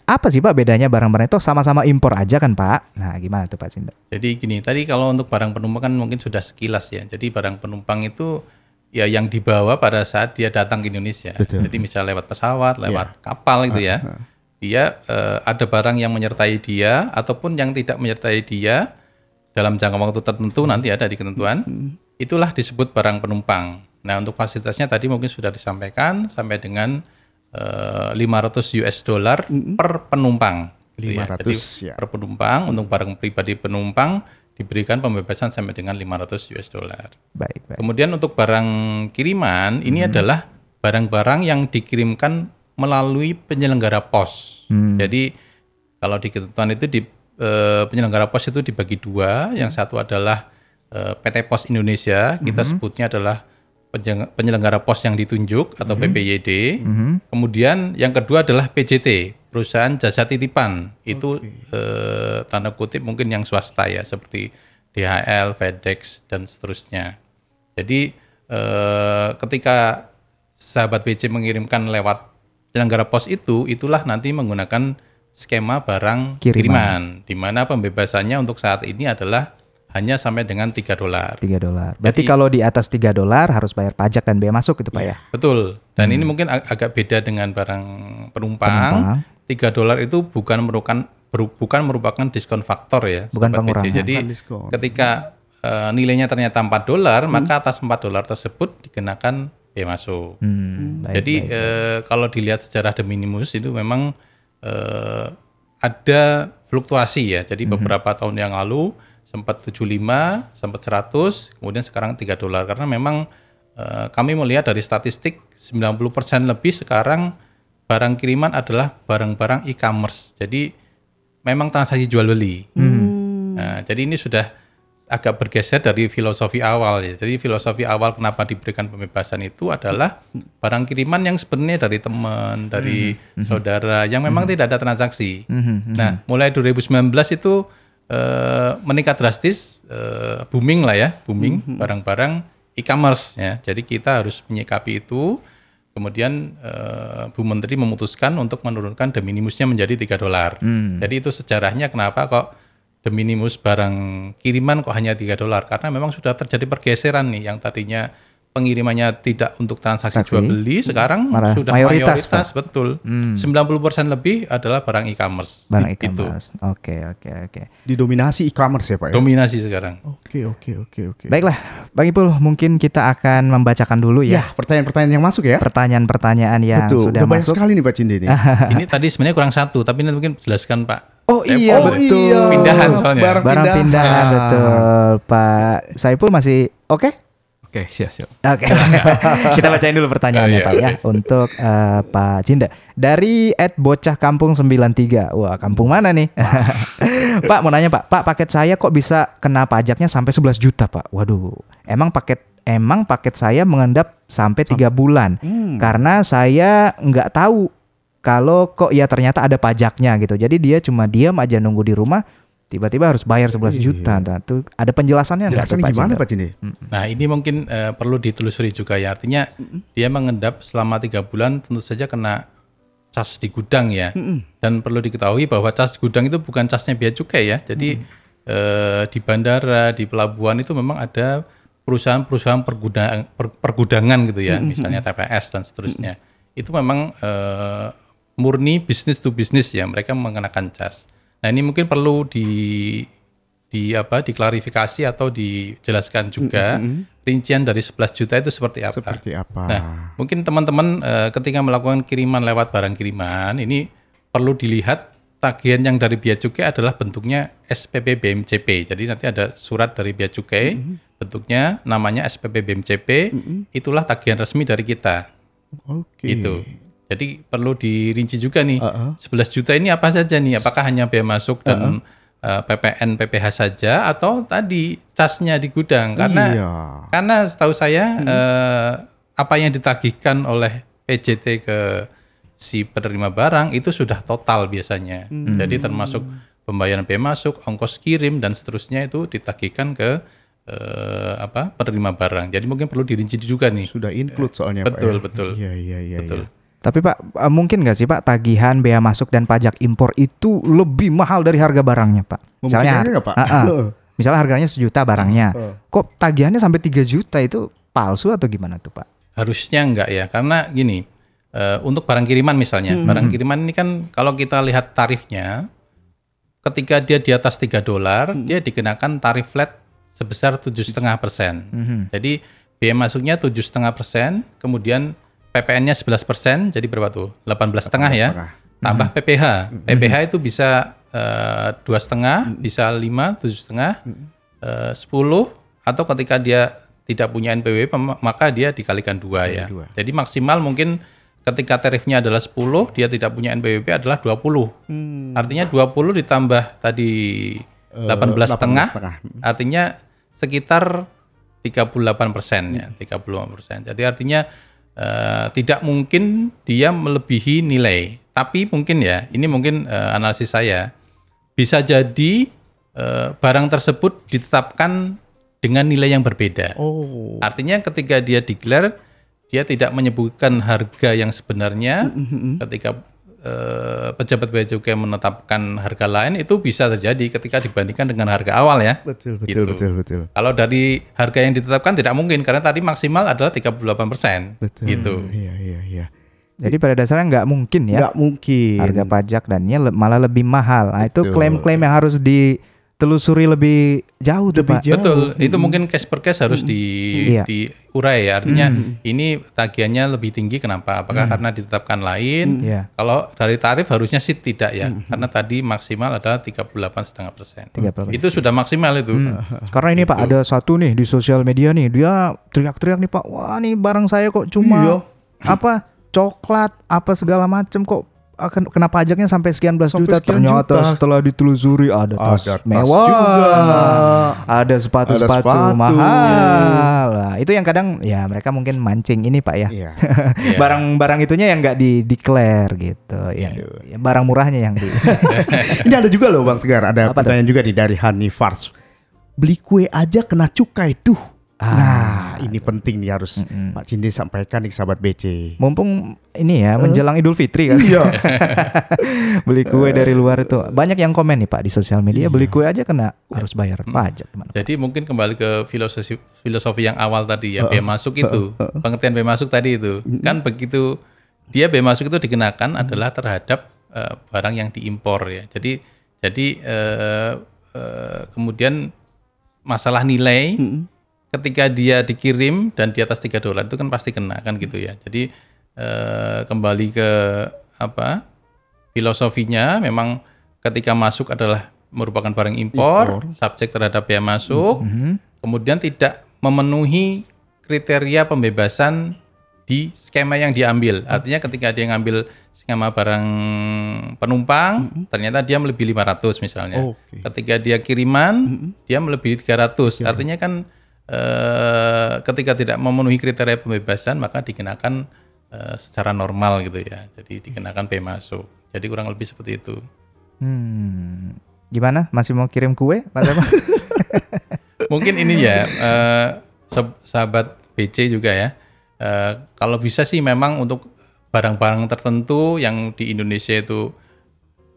apa sih Pak bedanya barang-barang itu sama-sama impor aja kan Pak? Nah gimana tuh Pak Cinta? Jadi gini, tadi kalau untuk barang penumpang kan mungkin sudah sekilas ya. Jadi barang penumpang itu ya yang dibawa pada saat dia datang ke Indonesia. Betul. Jadi misalnya lewat pesawat, lewat kapal gitu ya. Dia eh, ada barang yang menyertai dia ataupun yang tidak menyertai dia dalam jangka waktu tertentu nanti ada di ketentuan. Itulah disebut barang penumpang. Nah, untuk fasilitasnya tadi mungkin sudah disampaikan sampai dengan eh, 500 US dollar per penumpang. gitu ya. 500 Jadi ya. per penumpang untuk barang pribadi penumpang diberikan pembebasan sampai dengan 500 US dollar. Baik baik. Kemudian untuk barang kiriman ini adalah barang-barang yang dikirimkan melalui penyelenggara pos. Jadi kalau di ketentuan itu di eh, penyelenggara pos itu dibagi dua. Yang satu adalah eh, PT Pos Indonesia, kita sebutnya adalah penyelenggara pos yang ditunjuk atau PPYD. Kemudian yang kedua adalah PJT, perusahaan jasa titipan. Itu eh, tanda kutip mungkin yang swasta ya, seperti DHL, FedEx dan seterusnya. Jadi eh, ketika sahabat BC mengirimkan lewat penyelenggara pos itu, itulah nanti menggunakan skema barang Kiriman. kiriman, di mana pembebasannya untuk saat ini adalah hanya sampai dengan 3 dolar. 3 dolar. Berarti Jadi- kalau di atas 3 dolar harus bayar pajak dan bea masuk gitu Pak ya? Betul. Dan ini mungkin ag- agak beda dengan barang Penumpang. penumpang. 3 dolar itu bukan merupakan bukan merupakan diskon faktor ya, Bukan pengurangan. BC. Jadi diskon. ketika eh, nilainya ternyata 4 dolar, maka atas 4 dolar tersebut dikenakan bea masuk. Hmm, baik, Jadi baik. eh, kalau dilihat sejarah de minimis itu memang eh, ada fluktuasi ya. Jadi Mhm. beberapa tahun yang lalu sempat 75, sempat 100, kemudian sekarang 3 dolar karena memang eh, kami melihat dari statistik 90% lebih sekarang barang kiriman adalah barang-barang e-commerce. Jadi memang transaksi jual beli. Nah, jadi ini sudah agak bergeser dari filosofi awal ya. Jadi filosofi awal kenapa diberikan pembebasan itu adalah barang kiriman yang sebenarnya dari teman, dari saudara yang memang tidak ada transaksi. Nah, mulai 2019 itu eh, meningkat drastis, eh, booming lah ya, booming barang-barang e-commerce ya. Jadi kita harus menyikapi itu. Kemudian eh, Bu Menteri memutuskan untuk menurunkan de minimusnya menjadi 3 dolar. Jadi itu sejarahnya kenapa kok de minimus barang kiriman kok hanya 3 dolar karena memang sudah terjadi pergeseran nih yang tadinya pengirimannya tidak untuk transaksi Transaksi. jual beli sekarang Malah sudah mayoritas, mayoritas, betul. 90% lebih adalah barang e-commerce. barang Itu. e-commerce. Oke, oke, oke. Didominasi e-commerce ya Pak ya? Dominasi sekarang. Oke oke oke oke. Baiklah, Bang Ipul, mungkin kita akan membacakan dulu Ya ya pertanyaan-pertanyaan yang masuk ya. pertanyaan-pertanyaan yang Betul. sudah Udah banyak masuk. sekali nih Pak Cinde nih. (laughs) Ini tadi sebenarnya kurang satu, tapi nanti mungkin jelaskan Pak. Oh Saya iya betul. Pindahan soalnya. Barang, Barang pindahan pindahan. betul, Pak Saipul masih oke? Oke, siap-siap. Oke, (laughs) kita bacain dulu pertanyaannya iya, Pak ya untuk eh, Pak Cinda dari Ed Bocah Kampung 93. Wah, kampung mana nih? (laughs) Pak mau nanya Pak, Pak paket saya kok bisa kena pajaknya sampai 11 juta Pak? Waduh, emang paket emang paket saya mengendap sampai tiga bulan Hmm. karena saya nggak tahu kalau kok ya ternyata ada pajaknya gitu. Jadi dia cuma diam aja nunggu di rumah, tiba-tiba harus bayar 11 juta. Nah, tuh ada penjelasannya Jelasan Pak gimana? Pak Cinde? Nah ini mungkin eh, perlu ditelusuri juga ya. Artinya dia mengendap selama tiga bulan tentu saja kena cas di gudang ya. Dan perlu diketahui bahwa cas di gudang itu bukan casnya bea cukai ya. Jadi eh, di bandara, di pelabuhan itu memang ada perusahaan-perusahaan pergudang, per- pergudangan gitu ya. Misalnya TPS dan seterusnya. Itu memang eh, murni bisnis to bisnis ya. Mereka mengenakan cas. Nah ini mungkin perlu di di apa diklarifikasi atau dijelaskan juga rincian dari 11 juta itu seperti apa. Seperti apa? Nah, mungkin teman-teman eh, ketika melakukan kiriman lewat barang kiriman ini perlu dilihat tagihan yang dari bea cukai adalah bentuknya SPP BMCP. Jadi nanti ada surat dari bea cukai bentuknya namanya SPP BMCP, itulah tagihan resmi dari kita. Oke. Itu. Jadi perlu dirinci juga nih. Uh-uh. 11 juta ini apa saja nih? Apakah hanya bea masuk dan eh, PPN PPH saja atau tadi casnya di gudang? Karena Iya. karena setahu saya eh, apa yang ditagihkan oleh PJT ke si penerima barang itu sudah total biasanya. Jadi termasuk pembayaran bea masuk, ongkos kirim dan seterusnya itu ditagihkan ke eh, apa penerima barang. Jadi mungkin perlu dirinci juga nih. Sudah include soalnya Betul, Pak. ya? betul. Iya iya iya. Betul. iya. Tapi Pak, eh, mungkin nggak sih Pak tagihan bea masuk dan pajak impor itu lebih mahal dari harga barangnya Pak? Aja nggak, Pak? Ah, ah. (laughs) misalnya harganya sejuta barangnya, Heeh. kok tagihannya sampai 3 juta itu palsu atau gimana tuh Pak? Harusnya enggak ya, karena gini, eh, untuk barang kiriman misalnya, barang kiriman ini kan kalau kita lihat tarifnya, ketika dia di atas 3 dolar, dia dikenakan tarif flat sebesar tujuh setengah persen. Jadi biaya masuknya tujuh setengah persen, kemudian PPN-nya 11 persen, jadi berapa tuh? 18 setengah ya. Tambah PPH, PPH itu bisa eh, dua setengah, bisa lima, tujuh setengah, eh, sepuluh, atau ketika dia tidak punya NPWP maka dia dikalikan dua ya. Jadi maksimal mungkin ketika tarifnya adalah 10, dia tidak punya NPWP adalah 20. Artinya 20 ditambah tadi 18 setengah, 18,5. artinya sekitar 38 persen ya, 38 persen. Jadi artinya eh, tidak mungkin dia melebihi nilai. Tapi mungkin ya, ini mungkin eh, analisis saya bisa jadi eh, barang tersebut ditetapkan dengan nilai yang berbeda. Oh. Artinya ketika dia declare dia tidak menyebutkan harga yang sebenarnya ketika eh, pejabat bea cukai menetapkan harga lain itu bisa terjadi ketika dibandingkan dengan harga awal ya. Betul betul Gitu. betul betul. Kalau dari harga yang ditetapkan tidak mungkin karena tadi maksimal adalah 38%. Betul. Gitu. Iya iya iya. Jadi pada dasarnya nggak mungkin ya Nggak mungkin. harga pajak dannya le- malah lebih mahal. Nah, itu klaim-klaim yang harus ditelusuri lebih jauh tuh Lebih Pak. jauh. Betul, itu mungkin case per case harus di Iya. diurai ya. Artinya ini tagihannya lebih tinggi kenapa? Apakah karena ditetapkan lain? Iya. Kalau dari tarif harusnya sih tidak ya, karena tadi maksimal adalah 38,5 persen. 38%. Itu sudah maksimal itu. Karena ini Pak ada satu nih di sosial media nih dia teriak-teriak nih Pak, wah nih barang saya kok cuma Iya. apa coklat apa segala macem kok akan kena pajaknya sampai sekian belas Sampai juta sekian ternyata juta. setelah ditelusuri ada tas Ada tas mewah juga. ada sepatu-sepatu sepatu. mahal Nah, itu yang kadang ya mereka mungkin mancing ini Pak ya Iya. Iya. (laughs) barang-barang itunya yang nggak di declare gitu ya, ya barang murahnya yang di (laughs) Ini ada juga loh Bang Tegar, ada Apa tuh? pertanyaan juga nih dari Hani Fars. Beli kue aja kena cukai tuh. Ah. nah, ini penting nih harus Pak Cindi sampaikan nih sahabat BC. mumpung ini ya menjelang Idul Fitri kan. Iya. (laughs) beli kue dari luar itu. Banyak yang komen nih pak di sosial media beli kue aja kena harus bayar pajak gimana Jadi mungkin kembali ke filosofi filosofi yang awal tadi ya, bea masuk itu, pengertian bea masuk tadi itu, kan begitu dia bea masuk itu dikenakan adalah terhadap eh, barang yang diimpor ya. Jadi jadi eh, eh, kemudian masalah nilai ketika dia dikirim dan di atas 3 dolar itu kan pasti kena kan gitu ya. Jadi eh, kembali ke apa filosofinya memang ketika masuk adalah merupakan barang impor, subjek terhadap bea masuk, kemudian tidak memenuhi kriteria pembebasan di skema yang diambil. Artinya ketika dia ngambil skema barang penumpang, ternyata dia melebihi 500 misalnya. Oke. Ketika dia kiriman, dia melebihi 300. Artinya kan eh, ketika tidak memenuhi kriteria pembebasan maka dikenakan eh, secara normal gitu ya. Jadi dikenakan bea masuk. Jadi kurang lebih seperti itu. hmm. gimana masih mau kirim kue Pak Sama? (laughs) Mungkin ini ya eh, sah- sahabat BC juga ya. Eh, kalau bisa sih memang untuk barang-barang tertentu yang di Indonesia itu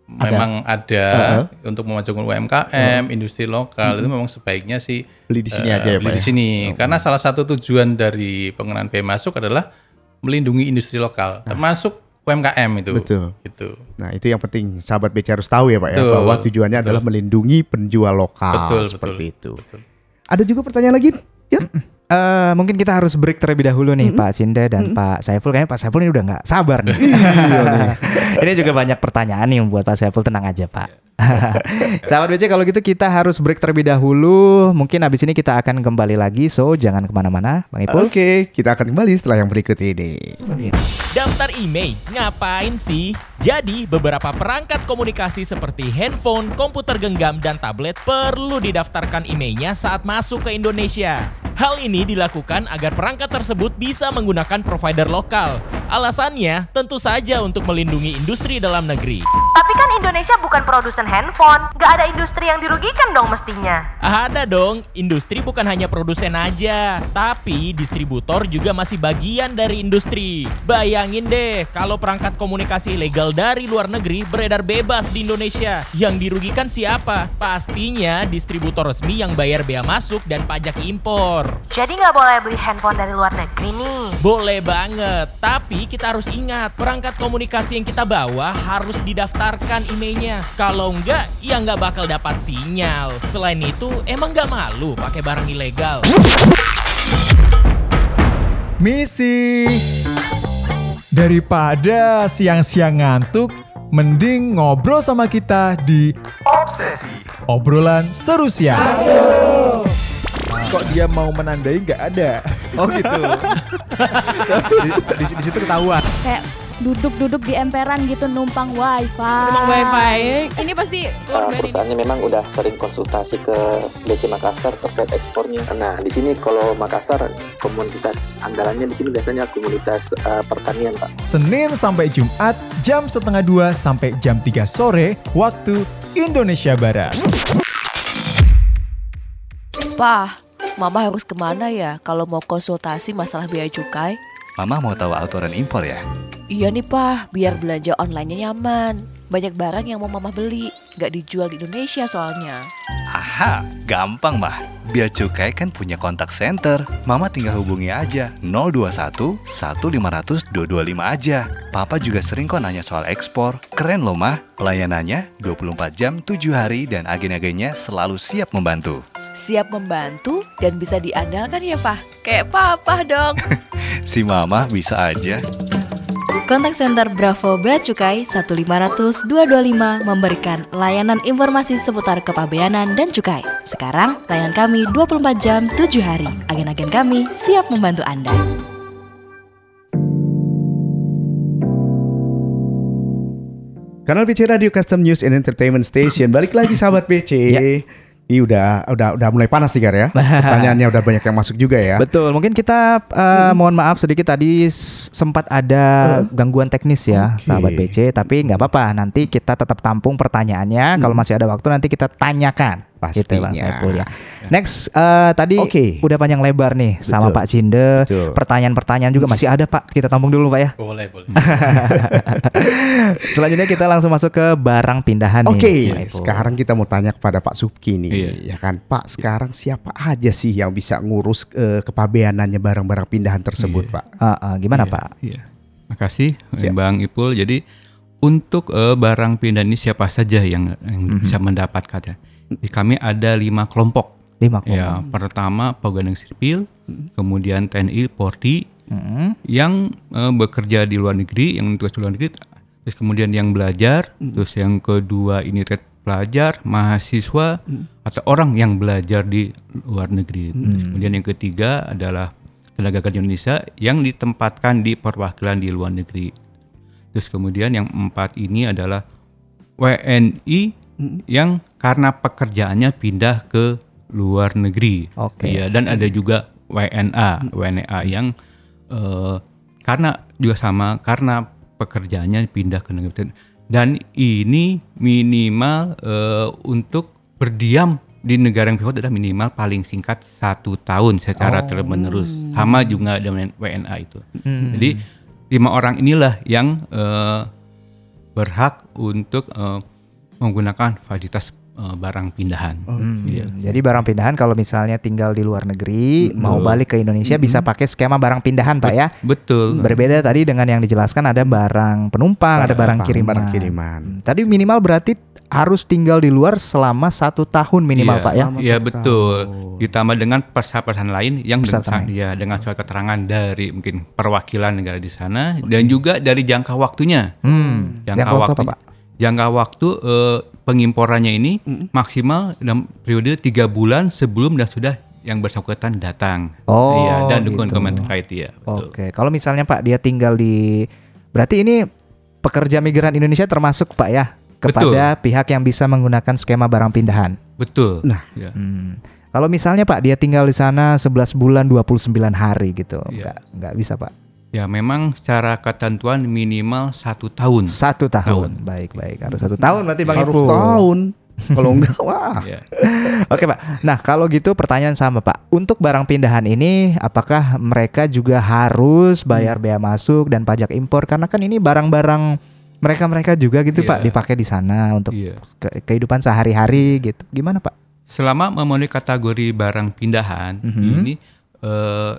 memang ada untuk memajukan UMKM, industri lokal itu memang sebaiknya sih Beli di sini eh, aja ya, beli Pak di ya? sini. Karena salah satu tujuan dari pengenaan bea masuk adalah melindungi industri lokal, termasuk UMKM itu. Betul. Gitu. Nah, itu yang penting sahabat BC harus tahu ya, Pak ya, Betul. bahwa tujuannya adalah melindungi penjual lokal Betul, seperti betul. itu. Ada juga pertanyaan lagi? Ya. Eh, mungkin kita harus break terlebih dahulu nih Pak Cinde dan Pak Saiful. Kayaknya Pak Saiful ini udah nggak sabar nih. (laughs) ini juga banyak pertanyaan nih buat Pak Saiful. Tenang aja Pak. (laughs) Sahabat BC kalau gitu kita harus break terlebih dahulu. Mungkin abis ini kita akan kembali lagi, so jangan ke mana-mana, Bang Ipul. Oke, kita akan kembali setelah yang berikut ini. Daftar email, ngapain sih? Jadi, beberapa perangkat komunikasi seperti handphone, komputer genggam, dan tablet perlu didaftarkan emailnya saat masuk ke Indonesia. Hal ini dilakukan agar perangkat tersebut bisa menggunakan provider lokal. Alasannya tentu saja untuk melindungi industri dalam negeri. Tapi kan Indonesia bukan produsen handphone, gak ada industri yang dirugikan dong mestinya. Ada dong, industri bukan hanya produsen aja, tapi distributor juga masih bagian dari industri. Bayangin deh, kalau perangkat komunikasi ilegal dari luar negeri beredar bebas di Indonesia. Yang dirugikan siapa? Pastinya distributor resmi yang bayar bea masuk dan pajak impor. Jadi nggak boleh beli handphone dari luar negeri nih. Boleh banget, tapi kita harus ingat perangkat komunikasi yang kita bawa harus didaftarkan emailnya. Kalau enggak, ya nggak bakal dapat sinyal. Selain itu, emang nggak malu pakai barang ilegal. Misi Daripada siang-siang ngantuk Mending ngobrol sama kita di Obsesi Obrolan seru siang Kok dia mau menandai nggak ada? Oh gitu. di, (laughs) di, di situ ketahuan. kayak duduk-duduk di emperan gitu numpang wifi. Numpang wifi. Ini pasti Uh, perusahaannya memang udah sering konsultasi ke DC Makassar terkait ekspornya. Nah, di sini kalau Makassar komunitas andalannya di sini biasanya komunitas uh, pertanian, Pak. Senin sampai Jumat jam setengah dua sampai jam 3 sore waktu Indonesia Barat. Pak, Mama harus ke mana ya kalau mau konsultasi masalah biaya cukai? Mama mau tahu aturan impor ya? Iya nih Pak, biar belanja online-nya nyaman. Banyak barang yang mau Mama beli, nggak dijual di Indonesia soalnya. Aha, gampang mah. Bea Cukai kan punya kontak center. Mama tinggal hubungi aja 021 1500 225 aja. Papa juga sering kok nanya soal ekspor. Keren loh mah. Pelayanannya 24 jam 7 hari dan agen-agennya selalu siap membantu. Siap membantu dan bisa diandalkan ya Pak. Kayak Papa dong. (laughs) Si Mama bisa aja. Kontak Center Bravo Bea Cukai 1500 225 memberikan layanan informasi seputar kepabeanan dan cukai. Sekarang, layanan kami 24 jam 7 hari. Agen-agen kami siap membantu Anda. Kanal BC Radio Custom News and Entertainment Station. Balik lagi sahabat BC. Ini udah udah udah mulai panas nih Gar ya. (laughs) Pertanyaannya udah banyak yang masuk juga ya. Betul, mungkin kita uh, mohon maaf sedikit tadi sempat ada gangguan teknis ya, Oke. sahabat BC. Tapi nggak apa-apa, nanti kita tetap tampung pertanyaannya. Kalau masih ada waktu nanti kita tanyakan. Gitu, Pastinya. Saiful ya. Next, eh, tadi Oke. udah panjang lebar nih sama Betul. Pak Cinde. Pertanyaan-pertanyaan juga masih ada Pak. Kita tampung dulu Pak ya. Boleh, boleh. (laughs) Selanjutnya kita langsung masuk ke barang pindahan nih. Oke, Pak Saiful. sekarang kita mau tanya kepada Pak Subki nih, Iya. ya kan Pak. Sekarang siapa aja sih yang bisa ngurus eh, kepabeanannya barang-barang pindahan tersebut, Iya. Pak? Ah, ah, gimana Iya, Pak? Iya. Makasih Siap. Bang Ipul. Jadi untuk eh, barang pindahan ini siapa saja yang, yang bisa mendapatkannya? Di kami ada lima kelompok. Lima kelompok. Ya, pertama pegawai sipil, kemudian TNI, Polri, Mm-mm. yang eh, bekerja di luar negeri, yang tugas di luar negeri, terus kemudian yang belajar, terus yang kedua ini tet- pelajar, mahasiswa, atau orang yang belajar di luar negeri. Terus kemudian yang ketiga adalah tenaga kerja Indonesia yang ditempatkan di perwakilan di luar negeri. Terus kemudian yang empat ini adalah WNI yang karena pekerjaannya pindah ke luar negeri. Oke. Iya, dan ada juga WNA, WNA yang eh, karena juga sama karena pekerjaannya pindah ke negeri dan ini minimal eh, untuk berdiam di negara yang pivot adalah minimal paling singkat satu tahun secara terus menerus sama juga dengan WNA itu. Hmm. Jadi lima orang inilah yang eh, berhak untuk eh, menggunakan fasilitas eh, barang pindahan. Hmm, Iya. Jadi barang pindahan kalau misalnya tinggal di luar negeri mau balik ke Indonesia bisa pakai skema barang pindahan Pak ya. Betul. Berbeda tadi dengan yang dijelaskan ada barang penumpang, ada barang kiriman. barang kiriman. Hmm, Tadi minimal berarti harus tinggal di luar selama satu tahun minimal Iya, Pak ya. Iya betul. Ditambah dengan persyaratan lain yang Persyaratan dengan, ya dengan surat keterangan dari mungkin perwakilan negara di sana dan juga dari jangka waktunya. Hmm. Jangka Jangka waktu waktu, apa, Pak? Jangka waktu eh, pengimporannya ini maksimal dalam periode tiga bulan sebelum dan sudah yang bersangkutan datang. Oh, iya, dan gitu. dokumen terkait ya. betul. Oke, kalau misalnya Pak dia tinggal di berarti ini pekerja migran Indonesia termasuk Pak ya kepada pihak yang bisa menggunakan skema barang pindahan. Betul. Nah. Ya. Hmm. Kalau misalnya Pak dia tinggal di sana 11 bulan 29 hari gitu. Iya. Enggak enggak bisa Pak. Ya memang secara ketentuan minimal satu tahun. Satu tahun. Baik baik harus satu tahun berarti bang Harus Ipul. tahun. Kalau (laughs) enggak wah. Ya. (laughs) Oke pak. Nah kalau gitu pertanyaan sama pak. Untuk barang pindahan ini, apakah mereka juga harus bayar bea masuk dan pajak impor? Karena kan ini barang-barang mereka-mereka juga gitu Iya. pak dipakai di sana untuk Iya. ke- kehidupan sehari-hari gitu. Gimana pak? Selama memenuhi kategori barang pindahan, Mhm. ini eh,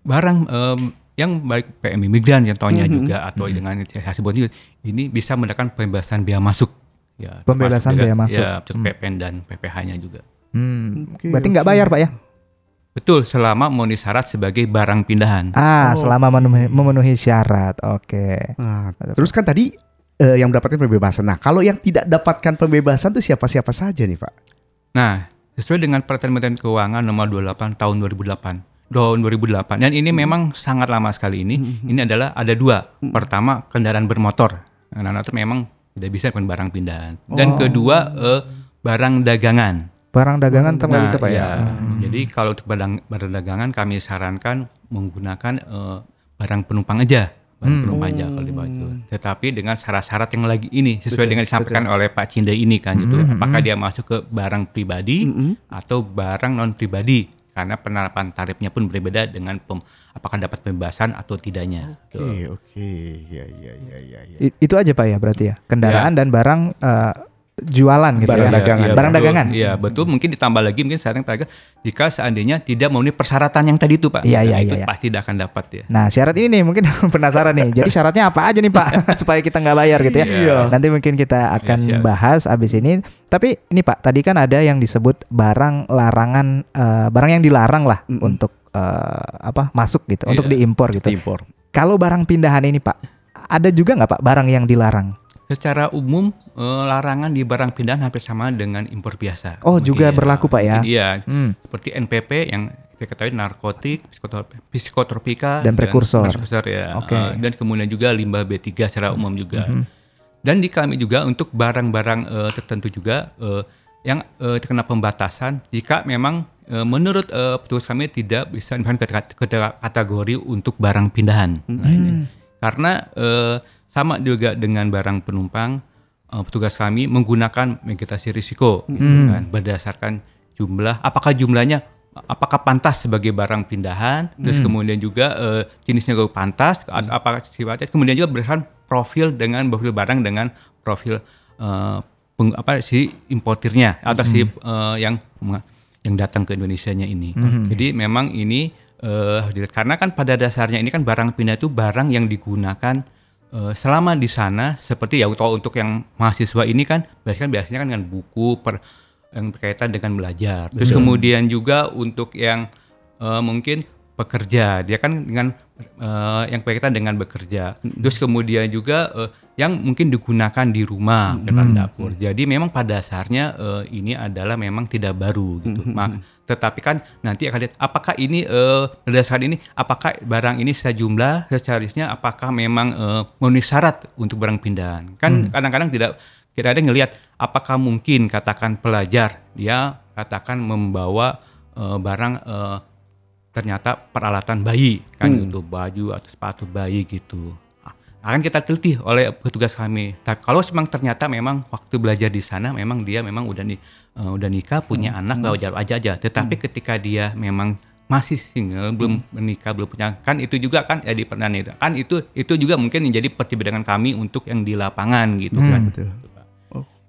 barang em, yang baik PM imigran contohnya Mhm. juga atau dengan hasil bonus ini bisa mendapatkan pembebasan bea masuk. Ya, Pembebasan bea juga- masuk. Ya, Hmm. PPN dan PPh-nya juga. Hmm, Oke, berarti nggak bayar pak ya? Betul, selama memenuhi syarat sebagai barang pindahan. Ah, Oh. selama memenuhi, memenuhi syarat. Oke. Nah, terus kan tadi eh, yang mendapatkan pembebasan. Nah, kalau yang tidak dapatkan pembebasan itu siapa-siapa saja nih, Pak? Nah, sesuai dengan peraturan Kementerian Keuangan nomor 28 tahun 2008. Tahun 2008 dan ini memang sangat lama sekali ini. Ini adalah ada dua. Pertama, kendaraan bermotor. Kendaraan itu memang tidak bisa dengan barang pindahan. Dan Oh. kedua, eh, barang dagangan. Barang dagangan nggak Nah, bisa pak ya? iya. Jadi kalau untuk barang, barang dagangan kami sarankan menggunakan eh, barang penumpang aja. Barang Hmm. penumpang aja kalau dibawa itu. Tetapi dengan syarat-syarat yang lagi ini sesuai Betul, dengan disampaikan oleh Pak Cinda ini kan gitu. Mhm, Apakah mhm. dia masuk ke barang pribadi atau barang non pribadi? Karena penerapan tarifnya pun berbeda dengan pem- apakah dapat pembebasan atau tidaknya. Oke, Tuh. oke. Ya, ya, ya, ya, ya. I- itu aja pak ya berarti ya kendaraan dan barang eh, jualan gitu Barang ya? dagangan. barang betul. dagangan. Iya betul. Mungkin ditambah lagi mungkin syarat yang terakhir jika seandainya tidak memenuhi persyaratan yang tadi itu pak. Iya, Nah, iya, iya, iya. pasti tidak akan dapat ya. Nah syarat ini nih mungkin (laughs) penasaran nih. Jadi syaratnya apa aja nih Pak (laughs) supaya kita nggak bayar gitu ya? Iya. Nanti mungkin kita akan siap. bahas abis ini. Tapi ini Pak tadi kan ada yang disebut barang larangan, eh, barang yang dilarang lah untuk eh, apa masuk gitu, untuk Iya. diimpor gitu. Impor. Kalau barang pindahan ini Pak, ada juga nggak Pak barang yang dilarang? Secara umum eh, larangan di barang pindahan hampir sama dengan impor biasa. Oh, juga Mungkin berlaku, Pak, ya? Iya. Hmm. Seperti NPP yang kita ketahui narkotik, psikotrop- psikotropika Dan prekursor. prekursor ya. Oke. Eh, dan kemudian juga limbah B3 secara umum juga. Mhm. Dan di kami juga untuk barang-barang eh, tertentu juga eh, yang eh, terkena pembatasan jika memang eh, menurut eh, petugas kami tidak bisa dimasukkan ke, ke kategori untuk barang pindahan. Nah, ini. Hmm. Karena eh, sama juga dengan barang penumpang, eh, petugas kami menggunakan vegetasi risiko gitu Hmm. kan, berdasarkan jumlah, apakah jumlahnya apakah pantas sebagai barang pindahan, terus Hmm. kemudian juga eh, jenisnya juga pantas, atau apakah sifatnya, kemudian juga berdasarkan profil dengan profil barang dengan profil eh, peng- apa si importirnya atau si eh, yang yang datang ke Indonesia-nya ini. Hmm. Jadi memang ini dilihat. karena kan pada dasarnya ini kan barang pindah itu barang yang digunakan selama di sana seperti ya kalau untuk yang mahasiswa ini kan biasanya biasanya kan dengan buku per yang berkaitan dengan belajar. Terus Betul. kemudian juga untuk yang eh, mungkin pekerja, dia kan dengan eh, yang berkaitan dengan bekerja. Terus kemudian juga eh, yang mungkin digunakan di rumah depan dapur. Jadi memang pada dasarnya eh, ini adalah memang tidak baru gitu. Mak- tetapi kan nanti akan lihat apakah ini eh, berdasarkan ini apakah barang ini sejumlah seharusnya apakah memang eh, memenuhi syarat untuk barang pindahan. Kan kadang-kadang tidak kita ada ngelihat apakah mungkin katakan pelajar dia katakan membawa eh, barang eh, ternyata peralatan bayi kan Hmm. untuk baju atau sepatu bayi gitu akan kita teliti oleh petugas kami. Tapi kalau memang ternyata memang waktu belajar di sana memang dia memang udah nih eh, udah nikah punya anak wajar aja aja. Tetapi ketika dia memang masih single belum menikah belum punya kan itu juga kan jadi pernah itu kan itu itu juga mungkin menjadi pertimbangan kami untuk yang di lapangan gitu Hmm, kan. betul.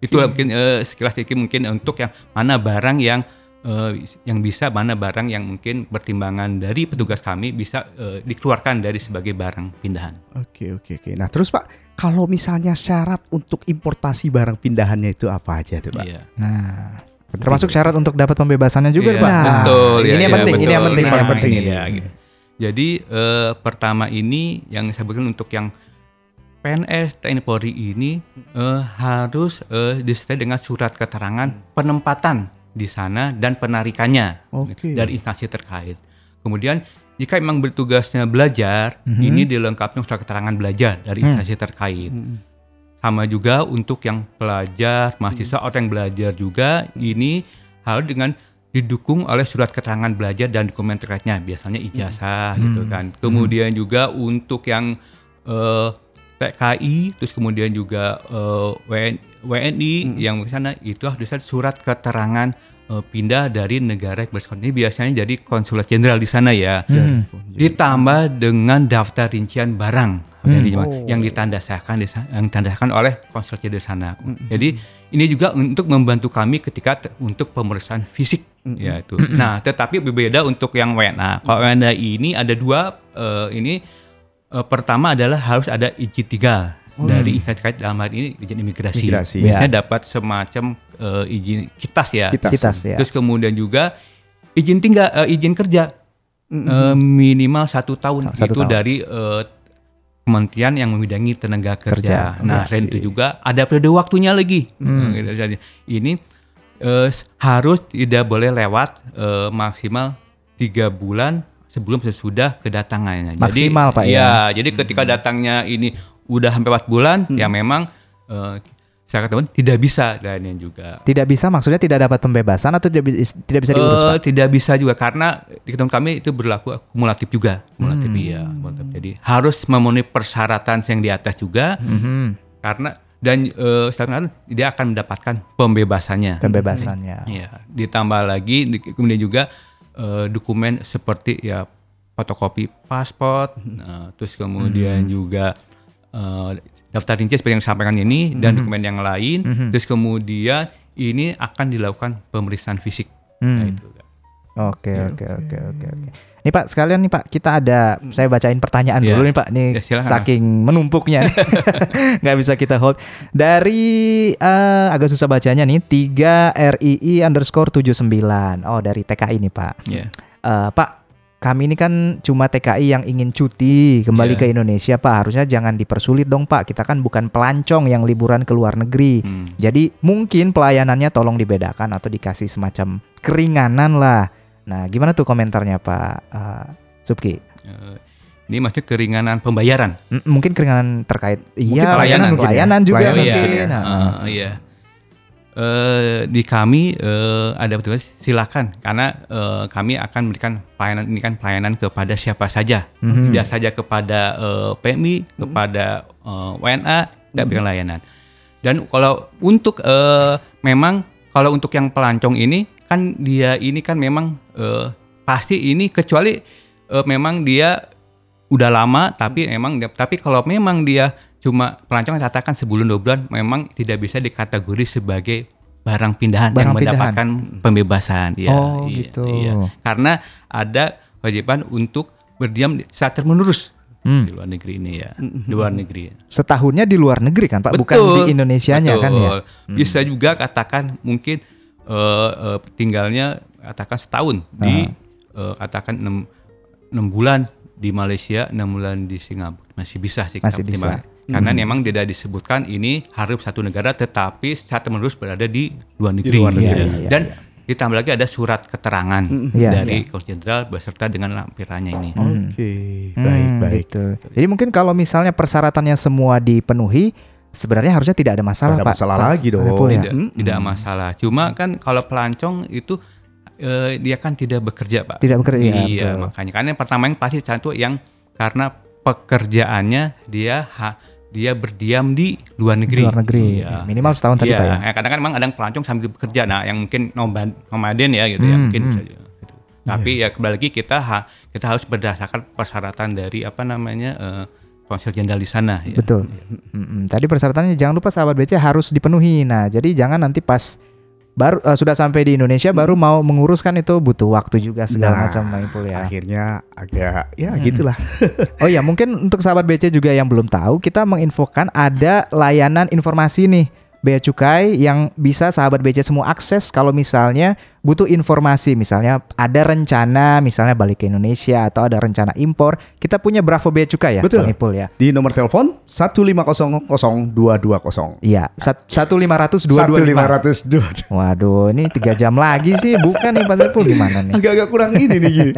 Itulah mungkin eh, sekilas sedikit mungkin untuk yang mana barang yang eh, yang bisa mana barang yang mungkin pertimbangan dari petugas kami bisa eh, dikeluarkan dari sebagai barang pindahan. Oke, oke, oke. Nah, terus Pak, kalau misalnya syarat untuk importasi barang pindahannya itu apa aja tuh, Pak? Iya. Nah, termasuk syarat untuk dapat pembebasannya juga Iya, Pak. Nah, betul. ini ya, yang ya, penting, ini yang betul. penting, ini Nah, yang penting ini. ya, gitu. Jadi eh, pertama ini yang saya berikan untuk yang PNS TNI Polri ini eh, harus eh, disertai dengan surat keterangan penempatan di sana dan penarikannya Oke. dari instansi terkait. Kemudian jika memang bertugasnya belajar, Mhm. ini dilengkapi surat keterangan belajar dari Hmm. instansi terkait. Sama juga untuk yang pelajar, mahasiswa atau yang belajar juga ini harus dengan didukung oleh surat keterangan belajar dan dokumen terkaitnya, biasanya ijazah gitu Hmm. kan. Kemudian juga untuk yang eh, TKI, terus kemudian juga eh, WN WNI yang di sana itu harus ada surat keterangan eh, pindah dari negara yang. Ini biasanya jadi konsulat jenderal di sana ya. Hmm. Ditambah dengan daftar rincian barang dari Hmm. yang ditandasakan di sa- yang ditandasakan oleh konsulat jenderal di sana. Jadi ini juga untuk membantu kami ketika untuk pemeriksaan fisik ya itu. Nah, tetapi berbeda untuk yang WNA. Kalau WNA ini ada dua eh, ini eh, pertama adalah harus ada izin tinggal dari instansi terkait dalam hal ini izin imigrasi. Imigrasi. Biasanya dapat semacam eh, izin kitas ya. Kitas. Kitas, ya. Terus kemudian juga izin tinggal eh, izin kerja Eh, minimal satu tahun Satu itu tahun. dari eh, kementerian yang membidangi tenaga kerja. Kerja, Nah, selain itu juga ada periode waktunya lagi. Hmm. Eh, jadi ini eh, harus tidak boleh lewat eh, maksimal tiga bulan sebelum sesudah kedatangannya. Maksimal, jadi, Pak, ya? Iya, jadi ketika datangnya ini udah sampai 4 bulan, ya memang eh, saya katakan tidak bisa dan yang juga Tidak bisa maksudnya tidak dapat pembebasan atau tidak, bis- tidak bisa diurus Eh, Pak? Tidak bisa juga karena di ketentuan kami itu berlaku kumulatif juga, kumulatif Hmm. iya. kumulatif. Jadi harus memenuhi persyaratan yang di atas juga Mhm. karena dan eh, setelah itu dia akan mendapatkan pembebasannya. Pembebasannya. Iya. Ditambah lagi di- kemudian juga eh, dokumen seperti ya fotokopi paspor, nah, terus kemudian Hmm. juga eh, daftar rinci seperti yang disampaikan ini dan Mhm. dokumen yang lain, Mhm. terus kemudian ini akan dilakukan pemeriksaan fisik. Nah, Hmm. itu. Oke oke oke oke oke. Nih Pak sekalian nih Pak kita ada saya bacain pertanyaan Ya. dulu nih Pak nih silakan. saking menumpuknya (laughs) nggak bisa kita hold dari eh, agak susah bacanya nih 3 RII underscore 79 oh dari TKI nih Pak. Ya. Eh, Pak kami ini kan cuma TKI yang ingin cuti kembali Iya. ke Indonesia Pak harusnya jangan dipersulit dong Pak kita kan bukan pelancong yang liburan ke luar negeri Hmm. jadi mungkin pelayanannya tolong dibedakan atau dikasih semacam keringanan lah nah gimana tuh komentarnya Pak eh, Subki Eh, ini maksudnya keringanan pembayaran. M- mungkin keringanan terkait Mungkin iya pelayanan mungkin ya. pelayanan juga Pelayanan mungkin mungkin ya. Nah, Eh, iya. Eh, di kami eh, ada petugas silakan. Karena eh, kami akan memberikan pelayanan ini kan pelayanan kepada siapa saja. Mhm. tidak saja kepada eh, PMI kepada eh, WNA tidak berikan layanan. Dan kalau untuk eh, memang kalau untuk yang pelancong ini kan dia ini kan memang eh, pasti ini kecuali eh, memang dia udah lama tapi memang tapi kalau memang dia cuma pelancong katakan sebulan dua bulan memang tidak bisa dikategori sebagai barang pindahan Barang yang pindahan. mendapatkan pembebasan ya Oh, iya, gitu. iya. karena ada kewajiban untuk berdiam di- secara terus Hmm. di luar negeri ini ya di luar negeri setahunnya di luar negeri kan Pak bukan di Indonesianya kan ya betul. Bisa juga katakan mungkin eh, eh, tinggalnya katakan setahun di eh, katakan enam enam bulan di Malaysia, enam bulan di Singapura masih bisa sih. kita Masih bisa. Karena Hmm. memang tidak disebutkan ini harus satu negara, tetapi secara menerus berada di luar negeri. luar negeri, Ya. iya, Dan ditambah lagi ada surat keterangan Iya, dari Konsul Jenderal beserta dengan lampirannya ini. Oke, Hmm, baik baik. gitu. Jadi mungkin kalau misalnya persyaratannya semua dipenuhi, sebenarnya harusnya tidak ada masalah, Tidak ada Pak. masalah Pas- lagi dong. Saiful ya? tidak, tidak masalah. Cuma kan kalau pelancong itu eh, dia kan tidak bekerja pak. Tidak bekerja, iya, Iya betul. makanya karena yang pertama yang pasti satu yang karena pekerjaannya dia ha, dia berdiam di luar negeri. Luar negeri. Iya. Minimal setahun tadi, Iya, Pak, ya? eh, Kadang kan memang ada yang pelancong sambil bekerja. Nah yang mungkin nomad, nomaden ya gitu ya Hmm, mungkin hmm. bisa gitu. Tapi ya kembali lagi kita ha, kita harus berdasarkan persyaratan dari apa namanya eh, konsul jenderal di sana. Ya. Betul. Mm-mm. Tadi persyaratannya jangan lupa sahabat BC harus dipenuhi. Nah, jadi jangan nanti pas baru eh, sudah sampai di Indonesia baru mau menguruskan itu butuh waktu juga segala Nah, macam Bang Ipul ya. Akhirnya agak ya Hmm. gitulah. (laughs) Oh ya, mungkin untuk sahabat BC juga yang belum tahu, kita menginfokan ada layanan informasi nih Bea Cukai yang bisa sahabat BC semua akses kalau misalnya butuh informasi, misalnya ada rencana misalnya balik ke Indonesia atau ada rencana impor, kita punya Bravo Bea Cukai ya, Betul. Bang Ipul ya. Di nomor telepon 1500220. Iya, sat- satu lima ratus dua dua lima. 1522. Waduh, ini tiga jam lagi sih, bukan nih Pak Saiful gimana nih? Agak-agak kurang ini nih. Gi.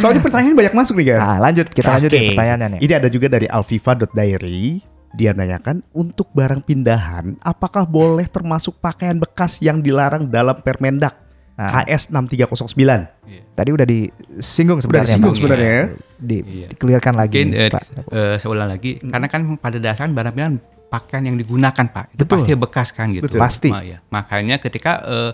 Soalnya pertanyaan banyak masuk nih kan. Nah, lanjut kita lanjut nih pertanyaannya nih. Ini ada juga dari alfifa.diary. Dia nanyakan untuk barang pindahan apakah boleh termasuk pakaian bekas yang dilarang dalam Permendak? Ah. HS 6309. Tadi udah disinggung sebenarnya. disinggung Pak. sebenarnya ya. Di, Iya. dikelirkan lagi, Mungkin eh, Pak. eh, saya ulang lagi, karena kan pada dasarnya barang pilihan pakaian yang digunakan pak, itu Betul. pasti bekas kan gitu. Betul. Pasti. Ma- ya. Makanya ketika eh,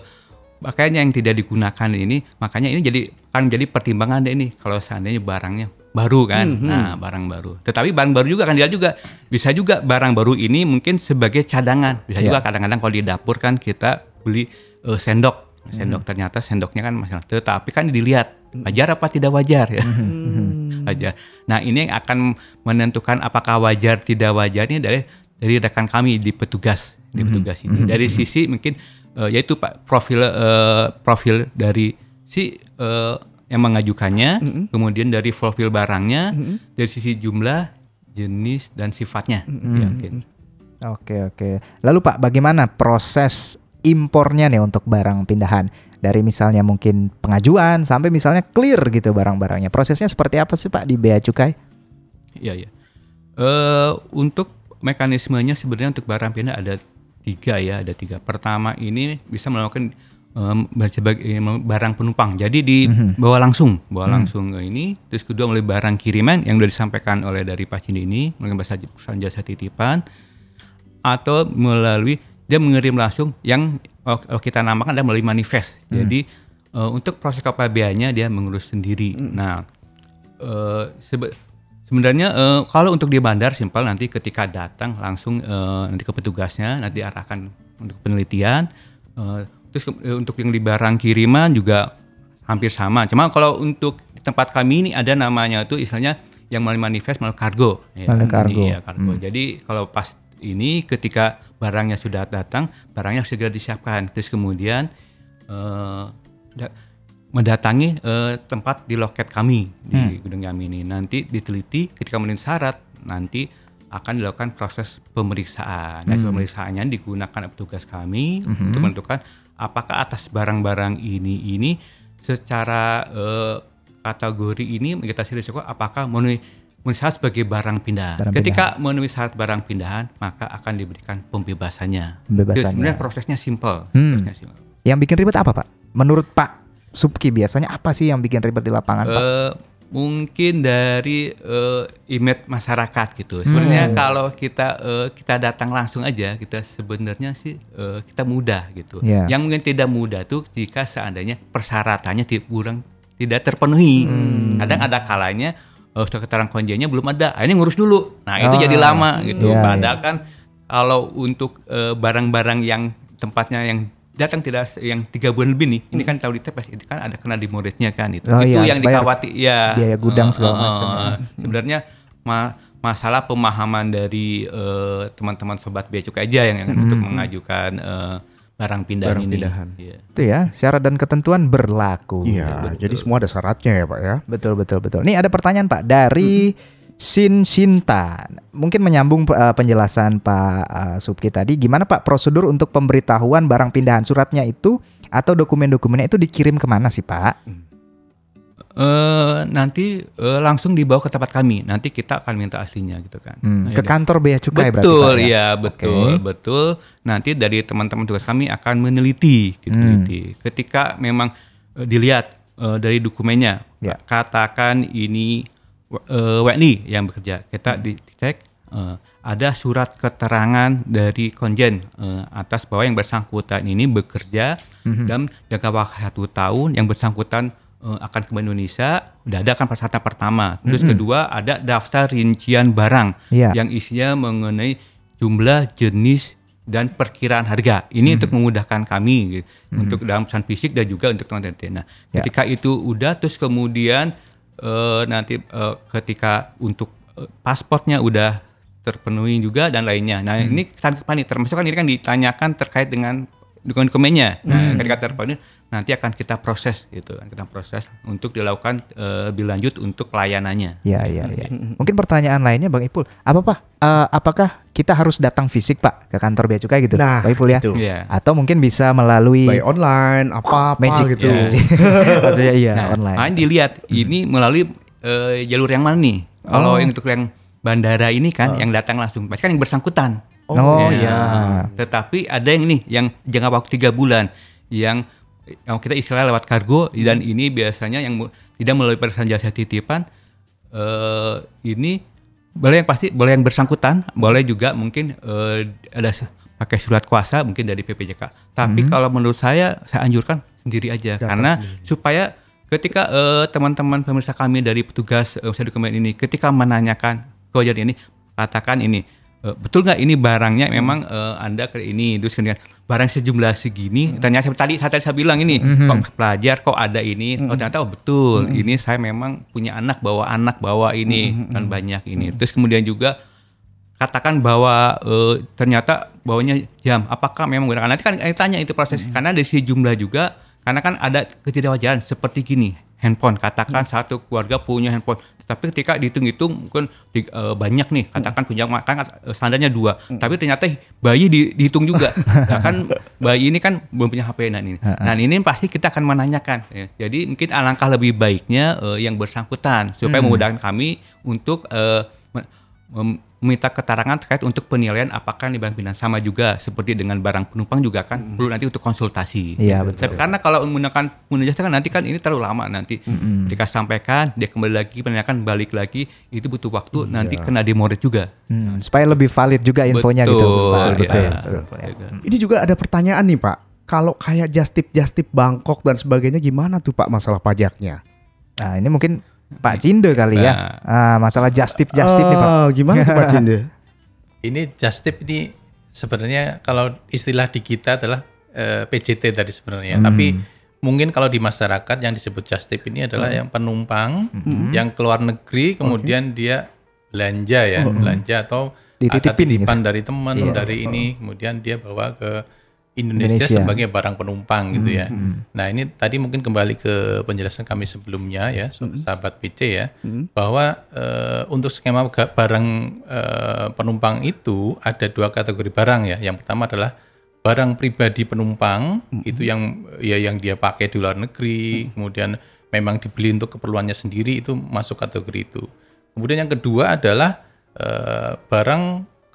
pakaian yang tidak digunakan ini, makanya ini jadi kan jadi pertimbangan deh ini kalau seandainya barangnya baru kan, Mhm. nah barang baru. Tetapi barang baru juga kan dia juga bisa juga barang baru ini mungkin sebagai cadangan, bisa Iya. juga kadang-kadang kalau di dapur kan kita beli eh, sendok, sendok ternyata sendoknya kan masalah, tetapi kan dilihat wajar apa tidak wajar ya. (laughs) aja. Nah ini yang akan menentukan apakah wajar tidak wajarnya dari dari rekan kami di petugas di petugas ini. Dari sisi mungkin eh, yaitu pak profil eh, profil dari si eh, yang mengajukannya, kemudian dari profil barangnya, dari sisi jumlah, jenis dan sifatnya. Ya, mungkin. Oke oke. Lalu Pak, bagaimana proses impornya nih untuk barang pindahan? Dari misalnya mungkin pengajuan sampai misalnya clear gitu barang-barangnya. Prosesnya seperti apa sih Pak di Bea Cukai? Iya iya. Eh untuk mekanismenya sebenarnya untuk barang pindah ada tiga ya, ada tiga. Pertama ini bisa melakukan sebagai barang penumpang. Jadi dibawa langsung, bawa langsung ke ini. Terus kedua melalui barang kiriman yang sudah disampaikan oleh dari Pak Cindi ini melalui bahasa perusahaan jasa titipan atau melalui dia mengirim langsung yang oh, oh, kita namakan adalah melalui manifest. Jadi eh, untuk proses kepabeannya dia mengurus sendiri. Nah, eh, sebe- sebenarnya eh, kalau untuk di bandar simpel nanti ketika datang langsung eh, nanti ke petugasnya nanti arahkan untuk penelitian. Eh, terus ke- eh, untuk yang di barang kiriman juga hampir sama. Cuma kalau untuk di tempat kami ini ada namanya itu istilahnya yang melalui manifest melalui kargo. Ya, Melalui kargo. Iya, kargo. Jadi kalau pas ini ketika barangnya sudah datang, barangnya segera disiapkan. Terus kemudian da- mendatangi eh, tempat di loket kami di gudang kami ini. Nanti diteliti ketika memenuhi syarat, nanti akan dilakukan proses pemeriksaan. Nah, pemeriksaannya digunakan petugas kami untuk menentukan apakah atas barang-barang ini ini secara eh, kategori ini kita risiko apakah memenuhi memenuhi syarat sebagai barang pindahan. Barang Ketika memenuhi syarat barang pindahan, maka akan diberikan pembebasannya. Pembebasannya. Itu sebenarnya prosesnya simple. Hmm. Prosesnya simple. Yang bikin ribet apa Pak? Menurut Pak Subki biasanya apa sih yang bikin ribet di lapangan Pak? Eh, mungkin dari eh, image masyarakat gitu. Sebenarnya Hmm. kalau kita eh, kita datang langsung aja, kita sebenarnya sih eh, kita mudah gitu. Iya. Yang mungkin tidak mudah tuh jika seandainya persyaratannya tidak kurang tidak terpenuhi. Hmm. Kadang ada kalanya surat keterangan konjennya belum ada, akhirnya ngurus dulu. Nah itu Oh, jadi lama gitu. iya, Padahal kan kalau untuk barang-barang yang tempatnya yang datang tidak se- yang tiga bulan lebih nih, ini kan tahu di TPS itu kan ada kena demoretnya kan itu. Oh itu iya, yang dikhawatir ya biaya gudang segala eh, macam. eh, Sebenarnya ma- masalah pemahaman dari eh, teman-teman sobat bea cukai aja yang, yang untuk mengajukan eh, barang pindahan Barang ini. pindahan. Iya. Itu ya, syarat dan ketentuan berlaku. Iya, jadi semua ada syaratnya ya Pak ya. Betul betul betul. Nih ada pertanyaan Pak dari Sin Sinta. Mungkin menyambung uh, penjelasan Pak uh, Subki tadi. Gimana Pak prosedur untuk pemberitahuan barang pindahan suratnya itu atau dokumen-dokumennya itu dikirim ke mana sih Pak? Eh, nanti eh, langsung dibawa ke tempat kami. Nanti kita akan minta aslinya gitu kan. Hmm, Nah, ke ya, kantor bea cukai berarti betul, ya? iya betul, Oke. betul. Nanti dari teman-teman tugas kami akan meneliti, gitu, Hmm. meneliti. Ketika memang eh, dilihat eh, dari dokumennya, Ya. katakan ini eh, WNI yang bekerja, kita dicek eh, ada surat keterangan dari konjen eh, atas bahwa yang bersangkutan ini bekerja Mhm. dalam jangka waktu satu tahun, yang bersangkutan eh, akan ke Indonesia, udah ada kan persyaratan pertama. Terus Mhm. kedua ada daftar rincian barang Iya. yang isinya mengenai jumlah, jenis, dan perkiraan harga. Ini untuk memudahkan kami gitu, untuk dalam pesan fisik dan juga untuk teman-teman. Nah, Ya. ketika itu udah, terus kemudian eh, nanti eh, ketika untuk eh, pasportnya udah terpenuhi juga dan lainnya. Nah, ini tanggapan nih, termasuk kan ini kan ditanyakan terkait dengan dokumen-dokumennya. Nah, ketika terpenuhi nanti akan kita proses gitu, kita proses untuk dilakukan eh, lebih lanjut untuk pelayanannya. Ya, ya, ya. (laughs) Mungkin pertanyaan lainnya Bang Ipul, apa Pak? Eh, apakah kita harus datang fisik Pak ke kantor bea cukai gitu, Nah, Pak Ipul ya? itu. Iya. Atau mungkin bisa melalui By online apa apa magic gitu. Magic. (laughs) Maksudnya iya Nah, online. makanya dilihat ini melalui eh, jalur yang mana nih? Kalau Oh. yang untuk yang bandara ini kan yang datang langsung, pasti kan yang bersangkutan. Oh, Ya. iya. Tetapi ada yang nih yang jangka waktu tiga bulan yang yang kita istilah lewat kargo dan ini biasanya yang tidak melalui perusahaan jasa titipan eh ini boleh yang pasti boleh yang bersangkutan, boleh juga mungkin eh, ada pakai surat kuasa mungkin dari PPJK. Tapi Mhm. kalau menurut saya saya anjurkan sendiri aja Datang karena sendiri. supaya ketika eh, teman-teman pemirsa kami dari petugas eh, usaha dokumen ini ketika menanyakan kewajiban ini katakan ini eh, betul nggak ini barangnya? Memang eh, anda ke ini terus kemudian barang sejumlah segini? Ternyata tadi tadi saya bilang ini Mhm. kok pelajar kok ada ini? Oh ternyata oh betul. Ini saya memang punya anak bawa anak bawa ini kan banyak ini. Terus kemudian juga katakan bahwa eh, ternyata bawanya jam. Apakah memang menggunakan nanti kan tanya itu proses. Karena dari sisi jumlah juga karena kan ada ketidakwajaran seperti gini handphone. Katakan satu keluarga punya handphone. Tapi ketika dihitung-hitung mungkin di- eh, banyak nih. Katakan punya kan eh, standarnya dua. Tapi ternyata bayi di- dihitung juga. (laughs) Nah, kan bayi ini kan belum punya HP nah ini. Nah ini pasti kita akan menanyakan ya. jadi mungkin alangkah lebih baiknya eh, yang bersangkutan supaya Hmm. memudahkan kami untuk mem- meminta keterangan terkait untuk penilaian apakah ini barang pindahan sama juga seperti dengan barang penumpang juga kan perlu nanti untuk konsultasi. Iya, Gitu. betul. Tapi karena kalau menggunakan pengguna jasa kan nanti kan ini terlalu lama nanti. Mm-mm. Ketika sampaikan dia kembali lagi penanyakan balik lagi itu butuh waktu nanti kena demoret juga. Hmm, supaya lebih valid juga infonya gitu. Betul, Pak. iya. betul, betul, betul, ya. Ini juga ada pertanyaan nih Pak. Kalau kayak just tip just tip Bangkok dan sebagainya gimana tuh Pak masalah pajaknya? Nah, ini mungkin Pak Cinde kali ya. Ah, masalah just tip just tip nih, Pak. Oh, gimana tuh Pak Cinde? (laughs) Ini just tip ini sebenarnya kalau istilah di kita adalah eh, PJT tadi sebenarnya. Hmm. Tapi mungkin kalau di masyarakat yang disebut just tip ini adalah Hmm. yang penumpang Hmm. yang keluar negeri kemudian dia belanja ya, Hmm. belanja atau ada Dititipin titipan gitu. dari teman Iya. dari ini kemudian dia bawa ke Indonesia, Indonesia. sebagai barang penumpang gitu ya. Hmm. Nah, ini tadi mungkin kembali ke penjelasan kami sebelumnya ya, so- sahabat PC ya, Hmm. bahwa eh, untuk skema barang eh, penumpang itu ada dua kategori barang ya. Yang pertama adalah barang pribadi penumpang itu yang ya yang dia pakai di luar negeri, kemudian memang dibeli untuk keperluannya sendiri itu masuk kategori itu. Kemudian yang kedua adalah eh, barang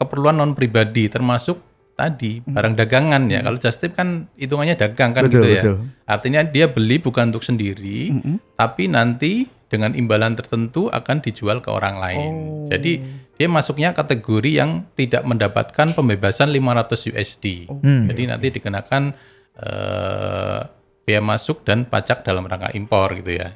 keperluan non pribadi termasuk tadi barang dagangan ya. Kalau just tip kan hitungannya dagang kan Betul, gitu ya. betul. Artinya dia beli bukan untuk sendiri, tapi nanti dengan imbalan tertentu akan dijual ke orang lain. Jadi dia masuknya kategori yang tidak mendapatkan pembebasan 500 USD. Hmm. Jadi nanti dikenakan eh, biaya masuk dan pajak dalam rangka impor gitu ya.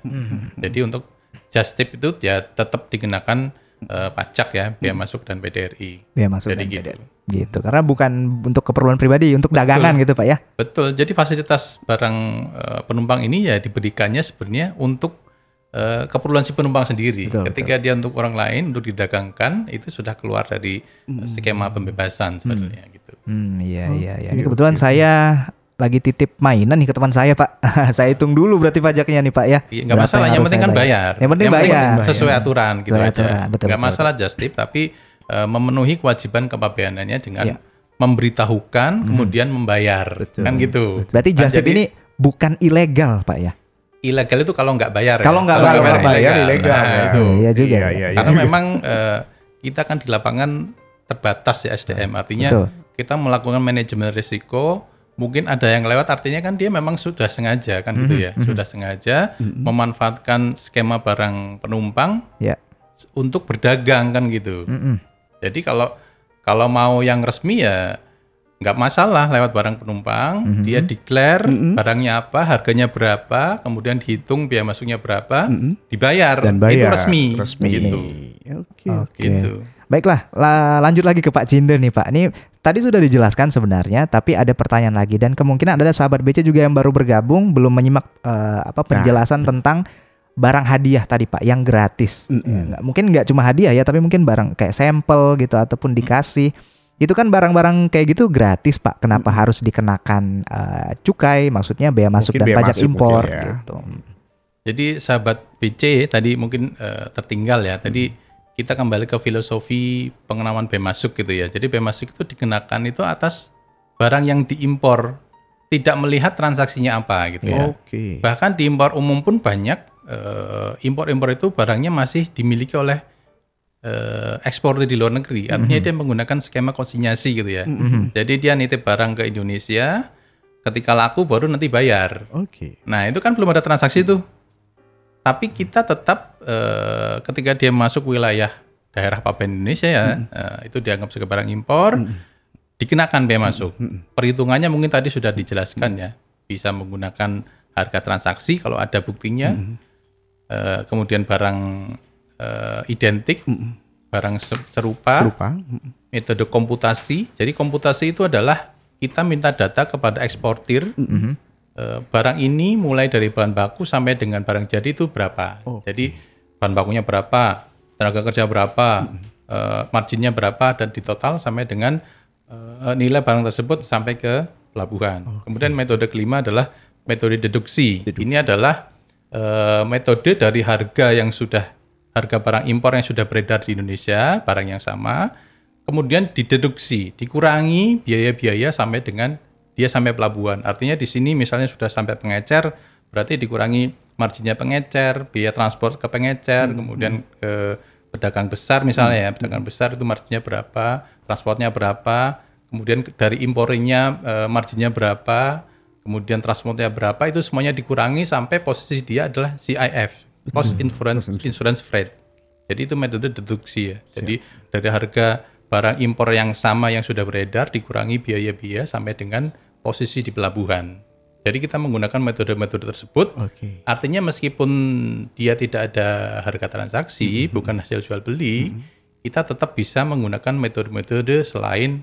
Jadi untuk just tip itu ya tetap dikenakan eh, pajak ya biaya masuk dan PDRI. Biaya masuk Jadi dan gitu. Gitu. Karena bukan untuk keperluan pribadi, untuk dagangan gitu, Pak ya. Betul. Jadi fasilitas barang eh, penumpang ini ya diberikannya sebenarnya untuk eh, keperluan si penumpang sendiri. Betul, Ketika dia untuk orang lain untuk didagangkan itu sudah keluar dari eh, skema pembebasan sebenarnya gitu. Hmm, iya iya iya. Ini kebetulan saya lagi titip mainan nih ke teman saya, Pak. (laughs) saya hitung dulu berarti pajaknya nih, Pak ya. Iya, nggak masalah. Yang harus penting kan bayar. Yang penting bayar. sesuai aturan gitu Sesuai aja. aturan, betul, nggak betul, masalah just tip, tapi eh, memenuhi kewajiban kepabeanannya dengan Iya. memberitahukan kemudian membayar kan gitu. Berarti Nah, just tip jadi ini bukan ilegal, Pak ya. ilegal itu kalau nggak bayar. ya. Kalau nggak bayar, nggak bayar ilegal. Nah, Ya. itu. Iya juga. Iya, iya, iya. Karena memang eh, kita kan di lapangan terbatas ya SDM. Artinya Betul. kita melakukan manajemen risiko. Mungkin ada yang lewat, artinya kan dia memang sudah sengaja kan gitu ya, sudah sengaja memanfaatkan skema barang penumpang Ya. untuk berdagang kan gitu. Mm-mm. Jadi kalau kalau mau yang resmi ya nggak masalah lewat barang penumpang, dia declare barangnya apa, harganya berapa, kemudian dihitung biaya masuknya berapa, dibayar, Dan bayar. itu resmi, Resmi. gitu. Oke. Oke. Gitu. Baiklah, la- lanjut lagi ke Pak Cinder nih Pak. Ini tadi sudah dijelaskan sebenarnya, tapi ada pertanyaan lagi dan kemungkinan ada sahabat BC juga yang baru bergabung belum menyimak eh, apa penjelasan tentang barang hadiah tadi Pak yang gratis. Ya, nggak- mungkin nggak cuma hadiah ya, tapi mungkin barang kayak sampel gitu ataupun dikasih. Itu kan barang-barang kayak gitu gratis Pak. Kenapa harus dikenakan eh, cukai? Maksudnya bea masuk Mungkin dan bea pajak masuk impor ya. gitu. Jadi sahabat BC tadi mungkin eh, tertinggal ya. Tadi kita kembali ke filosofi pengenalan bea masuk gitu ya. Jadi bea masuk itu dikenakan itu atas barang yang diimpor, tidak melihat transaksinya apa gitu ya. Oke. Bahkan di impor umum pun banyak eh, impor-impor itu barangnya masih dimiliki oleh eh, eksportir di luar negeri. Artinya dia menggunakan skema konsinyasi gitu ya. Jadi dia nitip barang ke Indonesia, ketika laku baru nanti bayar. Oke. Nah itu kan belum ada transaksi tuh. Tapi kita tetap eh, ketika dia masuk wilayah daerah Papua Indonesia ya, eh, itu dianggap sebagai barang impor, dikenakan bea masuk. Perhitungannya mungkin tadi sudah dijelaskan ya, bisa menggunakan harga transaksi kalau ada buktinya, Eh, kemudian barang eh, identik, barang se- serupa, Serupa. metode komputasi. Jadi komputasi itu adalah kita minta data kepada eksportir eh, barang ini mulai dari bahan baku sampai dengan barang jadi itu berapa. Jadi bahan bakunya berapa, tenaga kerja berapa, eh, marginnya berapa dan di total sampai dengan eh, nilai barang tersebut sampai ke pelabuhan. Kemudian metode kelima adalah metode deduksi. Ini adalah eh, metode dari harga yang sudah harga barang impor yang sudah beredar di Indonesia, barang yang sama, kemudian dideduksi, dikurangi biaya-biaya sampai dengan dia sampai pelabuhan. Artinya di sini misalnya sudah sampai pengecer, berarti dikurangi marginnya pengecer, biaya transport ke pengecer, kemudian ke pedagang besar misalnya ya, pedagang besar itu marginnya berapa, transportnya berapa, kemudian dari impornya eh, marginnya berapa, kemudian transportnya berapa, itu semuanya dikurangi sampai posisi dia adalah CIF, cost insurance insurance freight. Jadi itu metode deduksi ya. Jadi dari harga barang impor yang sama yang sudah beredar dikurangi biaya-biaya sampai dengan posisi di pelabuhan. Jadi kita menggunakan metode-metode tersebut. Oke. Artinya meskipun dia tidak ada harga transaksi, bukan hasil jual beli, kita tetap bisa menggunakan metode-metode selain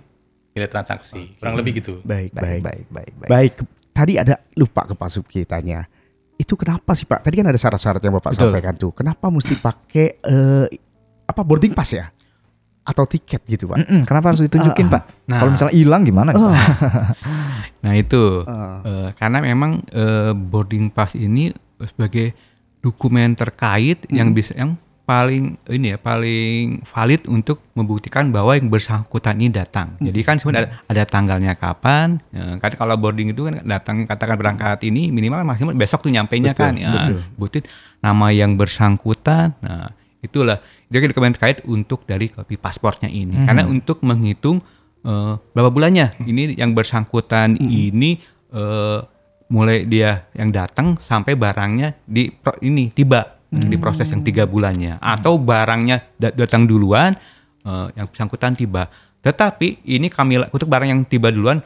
nilai transaksi. Kurang lebih gitu. Baik, baik, baik, baik, baik. Baik, tadi ada lupa ke Pak Subki tanya. Itu kenapa sih Pak? Tadi kan ada syarat-syarat yang Bapak Betul. sampaikan tuh. Kenapa mesti pakai eh, apa boarding pass ya? Atau tiket gitu Pak? Mm-mm, kenapa harus ditunjukin, Ah, Pak? Nah. Kalau misalnya hilang gimana? Oh. (laughs) Nah itu Ah. eh, karena memang eh, boarding pass ini sebagai dokumen terkait yang bisa yang paling ini ya paling valid untuk membuktikan bahwa yang bersangkutan ini datang. Jadi kan sebenarnya ada, ada tanggalnya kapan. Ya, kan kalau boarding itu kan datang katakan berangkat ini minimal maksimal besok tuh nyampainya Betul, kan. Ya, betul. bukti nama yang bersangkutan. Nah itulah jadi dokumen terkait untuk dari kopi pasportnya ini. Mhm. Karena untuk menghitung eh, berapa bulannya? Ini yang bersangkutan ini eh, mulai dia yang datang sampai barangnya di pro- ini tiba. Untuk diproses yang tiga bulannya. Atau barangnya da- datang duluan eh, yang bersangkutan tiba. Tetapi ini kami untuk barang yang tiba duluan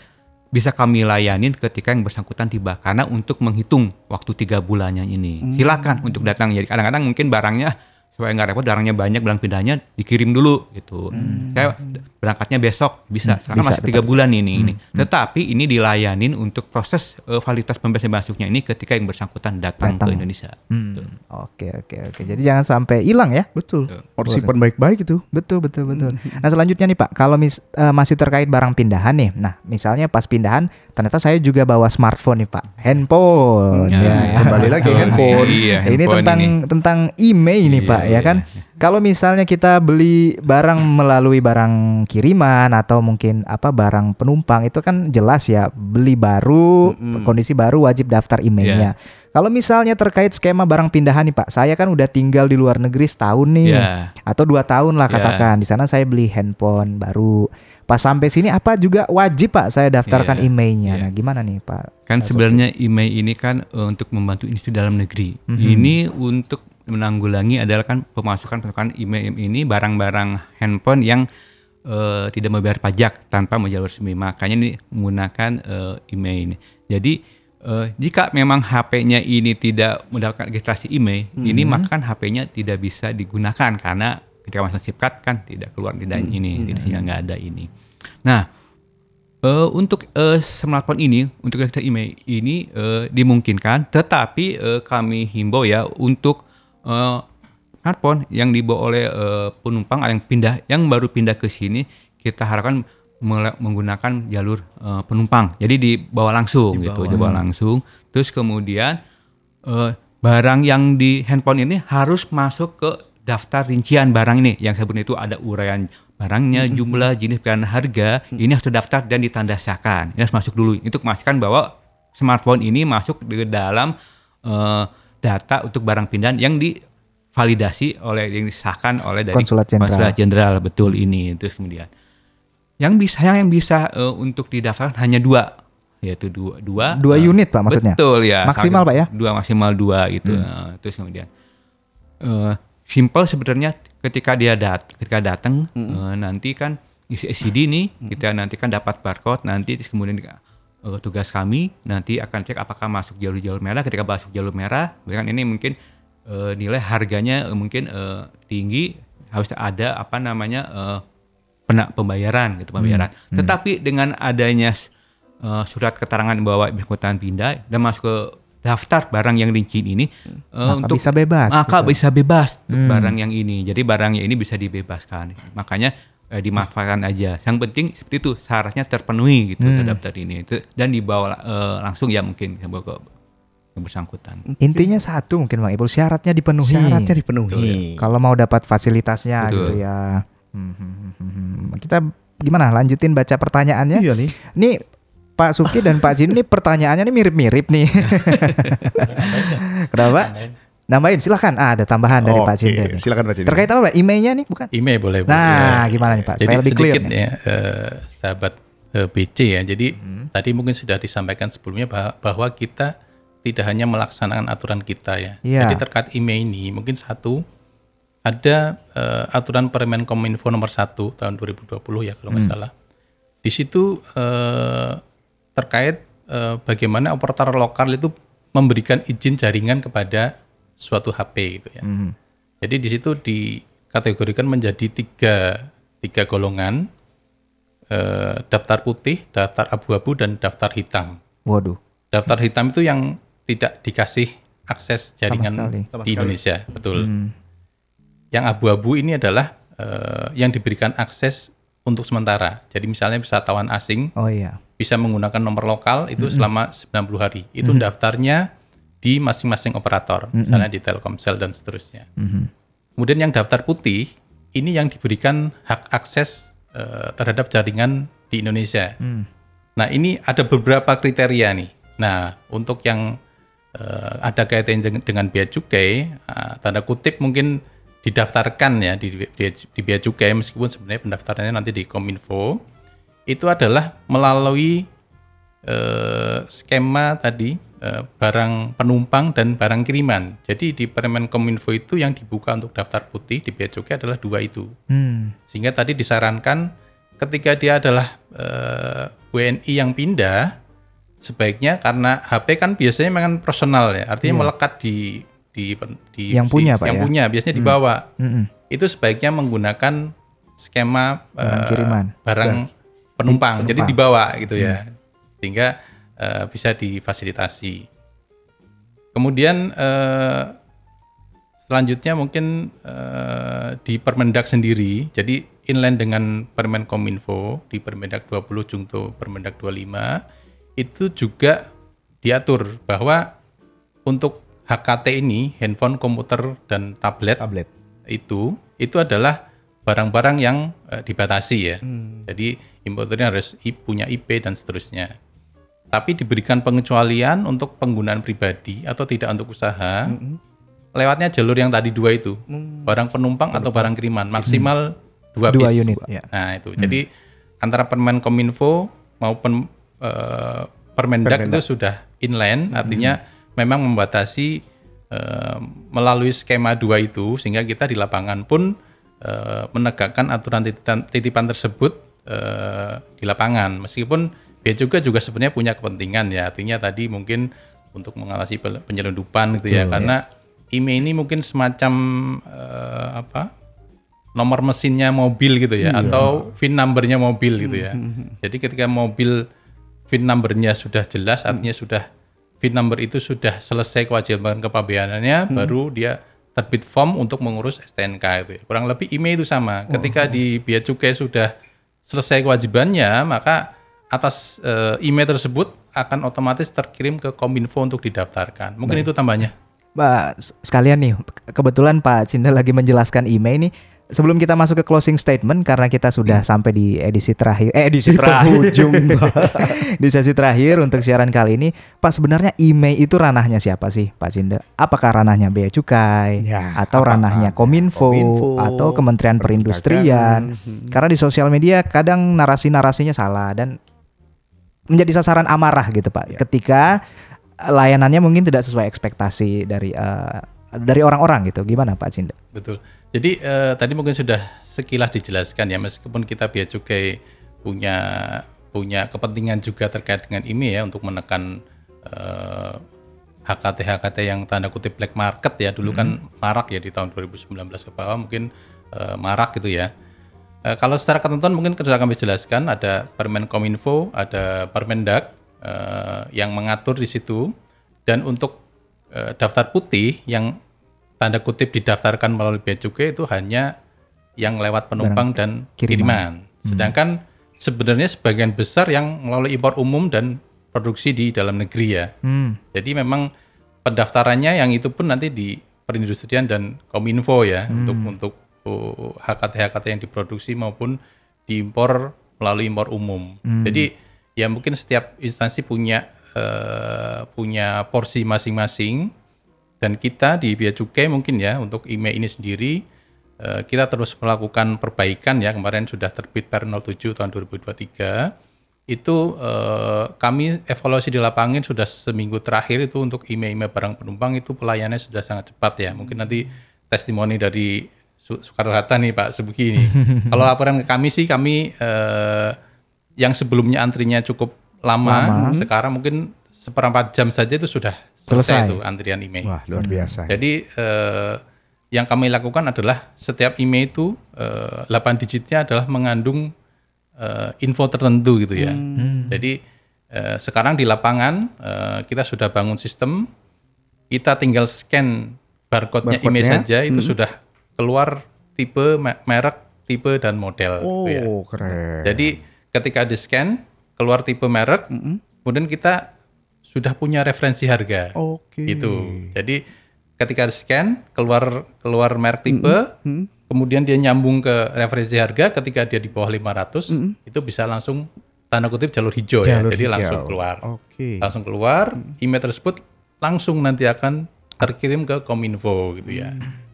bisa kami layanin ketika yang bersangkutan tiba. Karena untuk menghitung waktu tiga bulannya ini. Silakan untuk datang. Jadi kadang-kadang mungkin barangnya supaya nggak repot barangnya banyak barang pindahnya dikirim dulu gitu. Saya berangkatnya besok bisa. Karena bisa, masih tiga bulan ini ini. Tetapi ini dilayanin untuk proses eh, validitas pembebasan masuknya ini ketika yang bersangkutan datang, Datang. ke Indonesia. Hmm, Oke oke oke. Jadi jangan sampai hilang ya. Betul. Simpan baik-baik itu. Betul betul betul. Nah selanjutnya nih Pak, kalau mis- eh, masih terkait barang pindahan nih. Nah misalnya pas pindahan, ternyata saya juga bawa smartphone nih Pak, handphone. Ya, ya, kembali lagi handphone. Iya, ini handphone tentang ini. tentang email nih Iya, Pak, ya iya. kan? (laughs) Kalau misalnya kita beli barang melalui barang kiriman atau mungkin apa barang penumpang itu kan jelas ya beli baru kondisi baru wajib daftar emailnya. Kalau misalnya terkait skema barang pindahan nih Pak, saya kan udah tinggal di luar negeri setahun nih Ya. atau dua tahun lah Ya. katakan. Di sana saya beli handphone baru. Pas sampai sini apa juga wajib Pak saya daftarkan Iya, emailnya. iya. Nah gimana nih Pak? Kan sebenarnya email ini kan eh, untuk membantu industri dalam negeri. Mhm. Ini untuk menanggulangi adalah kan pemasukan pemasukan email ini barang-barang handphone yang eh, tidak membayar pajak tanpa menjalur resmi. Makanya ini menggunakan eh, email ini. Jadi eh, jika memang HP-nya ini tidak mendapatkan registrasi email, ini Mhm. maka kan HP-nya tidak bisa digunakan karena ketika masuk SIM card kan tidak keluar tidak ini, tidak sinyal nggak ada ini. Nah, Eh, untuk eh, smartphone ini, untuk register email ini eh, dimungkinkan, tetapi eh, kami himbau ya untuk eh, smartphone yang dibawa oleh eh, penumpang yang pindah, yang baru pindah ke sini, kita harapkan menggunakan jalur eh, penumpang. Jadi dibawa langsung gitu, dibawa langsung. Terus kemudian eh, barang yang di handphone ini harus masuk ke daftar rincian barang ini yang sebutnya itu ada uraian barangnya, jumlah, jenis, dan harga. Ini harus terdaftar dan ditandasakan. Ini harus masuk dulu. Itu memastikan bahwa smartphone ini masuk di dalam eh, data untuk barang pindahan yang divalidasi oleh yang disahkan oleh dari Konsulat Jenderal. Konsulat Jenderal betul ini. Terus kemudian yang bisa yang bisa eh, untuk didaftarkan hanya dua yaitu dua dua Dua eh, unit, Pak, maksudnya? betul ya Maksimal, Pak, ya? dua maksimal dua gitu Hmm. Eh, terus kemudian eh simple sebenarnya ketika dia dat ketika datang Hmm. eh, nanti kan isi SCD nih kita nanti kan dapat barcode nanti terus kemudian eh, tugas kami nanti akan cek apakah masuk jalur-jalur merah ketika masuk jalur merah kan ini mungkin eh, nilai harganya eh, mungkin eh, tinggi harus ada apa namanya eh, pena pembayaran gitu pembayaran Hmm. tetapi dengan adanya eh, surat keterangan bahwa bersangkutan pindah dan masuk ke daftar barang yang rinci ini Maka untuk bisa bebas, maka gitu. bisa bebas untuk Hmm. barang yang ini jadi barangnya ini bisa dibebaskan makanya eh, dimanfaatkan aja yang penting seperti itu syaratnya terpenuhi gitu Hmm. daftar ini Itu- dan dibawa eh, langsung ya mungkin ke, ke, ke bersangkutan Intinya satu mungkin Bang Ipul syaratnya dipenuhi. Syaratnya dipenuhi. Betul, ya. Kalau mau dapat fasilitasnya Betul. gitu ya. Hmm, hmm, hmm, hmm, hmm. Kita gimana? Lanjutin baca pertanyaannya. Iya nih. Nih Pak Suki dan Pak Jin ini pertanyaannya nih mirip-mirip nih. (laughs) Kenapa? Nambahin silahkan. Ah, ada tambahan dari Pak Oke, Cinder. nih. silakan Pak Cinder. Terkait apa? Pak? Emailnya nih bukan? Email boleh. Bu. Nah, Ya. gimana nih Pak? Jadi Supaya lebih clear sedikit nih. ya, eh, sahabat eh, BC ya. Jadi tadi mungkin sudah disampaikan sebelumnya bah- bahwa kita tidak hanya melaksanakan aturan kita ya. Iya. Jadi terkait email ini mungkin satu ada eh, aturan Permenkominfo nomor 1 tahun 2020 ya kalau nggak Hmm. salah. Di situ eh, terkait eh, bagaimana operator lokal itu memberikan izin jaringan kepada suatu HP gitu ya. Hmm. Jadi di situ dikategorikan menjadi tiga tiga golongan eh, daftar putih, daftar abu-abu dan daftar hitam. Waduh. Daftar hitam itu yang tidak dikasih akses jaringan sekali. di Sama sekali. Indonesia, betul. Hmm. Yang abu-abu ini adalah eh, yang diberikan akses untuk sementara. Jadi misalnya wisatawan asing Oh iya. bisa menggunakan nomor lokal itu Mm-mm. selama 90 hari. Itu Mhm. daftarnya di masing-masing operator, Mm-mm. misalnya di Telkomsel dan seterusnya. Mhm. Kemudian yang daftar putih ini yang diberikan hak akses eh, terhadap jaringan di Indonesia. Hmm. Nah ini ada beberapa kriteria nih. Nah untuk yang eh, ada kaitan dengan, bea cukai, ah, tanda kutip mungkin didaftarkan ya di, di, di bea cukai meskipun sebenarnya pendaftarannya nanti di Kominfo itu adalah melalui eh, skema tadi eh, barang penumpang dan barang kiriman. Jadi di Permen Kominfo itu yang dibuka untuk daftar putih di bea cukai adalah dua itu. Hmm. Sehingga tadi disarankan ketika dia adalah eh, WNI yang pindah, sebaiknya karena HP kan biasanya memang personal ya, artinya Iya. melekat di di, di Yang di- punya, Pak, yang ya? punya biasanya Hmm. dibawa. Mm-mm. Itu sebaiknya menggunakan skema Barang kiriman. barang Dan- penumpang, jadi penumpang. dibawa gitu ya, sehingga eh, bisa difasilitasi. Kemudian eh, selanjutnya mungkin eh, di Permendak sendiri, jadi inline dengan Permen Kominfo di Permendak 20 Jungto Permendak 25 itu juga diatur bahwa untuk HKT ini handphone, komputer dan tablet, tablet. itu itu adalah barang-barang yang eh, dibatasi ya. Hmm. Jadi importernya harus punya IP dan seterusnya. Tapi diberikan pengecualian untuk penggunaan pribadi atau tidak untuk usaha. Lewatnya jalur yang tadi dua itu, barang penumpang atau barang kiriman maksimal dua, Dua piece. unit, ya. Nah itu, jadi antara Permen Kominfo maupun eh, Permendak Permendak. itu sudah inline, artinya memang membatasi eh, melalui skema dua itu sehingga kita di lapangan pun eh, menegakkan aturan titipan, titipan tersebut eh, di lapangan. Meskipun Bea juga juga sebenarnya punya kepentingan ya. Artinya tadi mungkin untuk mengatasi penyelundupan gitu ya. Betul, karena IMEI ini mungkin semacam eh, apa nomor mesinnya mobil gitu ya Iya. atau VIN numbernya mobil gitu ya. Mhm. jadi ketika mobil VIN numbernya sudah jelas artinya sudah VIN number itu sudah selesai kewajiban kepabeanannya baru dia terbit form untuk mengurus STNK itu ya. kurang lebih IMEI itu sama. Ketika di bea cukai sudah selesai kewajibannya maka atas eh, email tersebut akan otomatis terkirim ke Kominfo untuk didaftarkan. Mungkin Baik. itu tambahnya. Mbak, s- sekalian nih, ke- kebetulan Pak Cinda lagi menjelaskan email nih. Sebelum kita masuk ke closing statement, karena kita sudah sampai di edisi terakhir, eh edisi (laughs) Di terakhir, penghujung. (laughs) di sesi terakhir untuk siaran kali ini, Pak sebenarnya email itu ranahnya siapa sih, Pak Cinda? Apakah ranahnya Bea Cukai, atau apakah ranahnya Kominfo, Kominfo, atau Kementerian Perindustrian? Hmm. Karena di sosial media kadang narasi-narasinya salah dan menjadi sasaran amarah gitu Pak. Ketika layanannya mungkin tidak sesuai ekspektasi dari eh, dari orang-orang gitu. Gimana Pak Cinda? Betul. Jadi eh, tadi mungkin sudah sekilas dijelaskan ya meskipun kita bea cukai punya punya kepentingan juga terkait dengan IMEI ya untuk menekan eh, HKT HKT yang tanda kutip black market ya dulu kan marak ya di tahun 2019 ke bawah mungkin eh, marak gitu ya. Eh, kalau secara ketentuan mungkin sudah kami jelaskan ada Permen Kominfo, ada Permendak eh, yang mengatur di situ dan untuk eh, daftar putih yang tanda kutip didaftarkan melalui bea cukai itu hanya yang lewat penumpang Barang dan kiriman. kiriman. Sedangkan sebenarnya sebagian besar yang melalui impor umum dan produksi di dalam negeri ya. Hmm. Jadi memang pendaftarannya yang itu pun nanti di perindustrian dan kominfo ya Hmm. untuk untuk uh, HKT-HKT yang diproduksi maupun diimpor melalui impor umum. Hmm. Jadi ya mungkin setiap instansi punya eh, punya porsi masing-masing dan kita di Bea Cukai mungkin ya untuk IMEI ini sendiri eh, kita terus melakukan perbaikan ya kemarin sudah terbit Per 07 tahun 2023 itu eh, kami evaluasi di lapangan sudah seminggu terakhir itu untuk IMEI-IMEI barang penumpang itu pelayanannya sudah sangat cepat ya mungkin nanti testimoni dari Soekarno Hatta nih Pak Sebuki ini (laughs) kalau laporan ke kami sih kami eh, yang sebelumnya antrinya cukup lama, Lama. sekarang mungkin seperempat jam saja itu sudah Selesai. selesai, itu antrian email. Wah, luar biasa. Jadi eh, yang kami lakukan adalah setiap email itu eh, 8 digitnya adalah mengandung eh, info tertentu gitu ya. Jadi eh, sekarang di lapangan eh, kita sudah bangun sistem, kita tinggal scan barcode-nya email Barcode-nya, saja itu hmm. sudah keluar tipe, me- merek, tipe dan model. Oh, gitu ya. keren. Jadi ketika di scan keluar tipe merek, kemudian kita sudah punya referensi harga. Oke. Gitu. Jadi ketika di scan keluar keluar merek tipe, kemudian dia nyambung ke referensi harga ketika dia di bawah 500 itu bisa langsung tanda kutip jalur hijau ya. Jalur Jadi hijau. langsung keluar. Oke. Langsung keluar, email tersebut langsung nanti akan terkirim ke Kominfo gitu ya.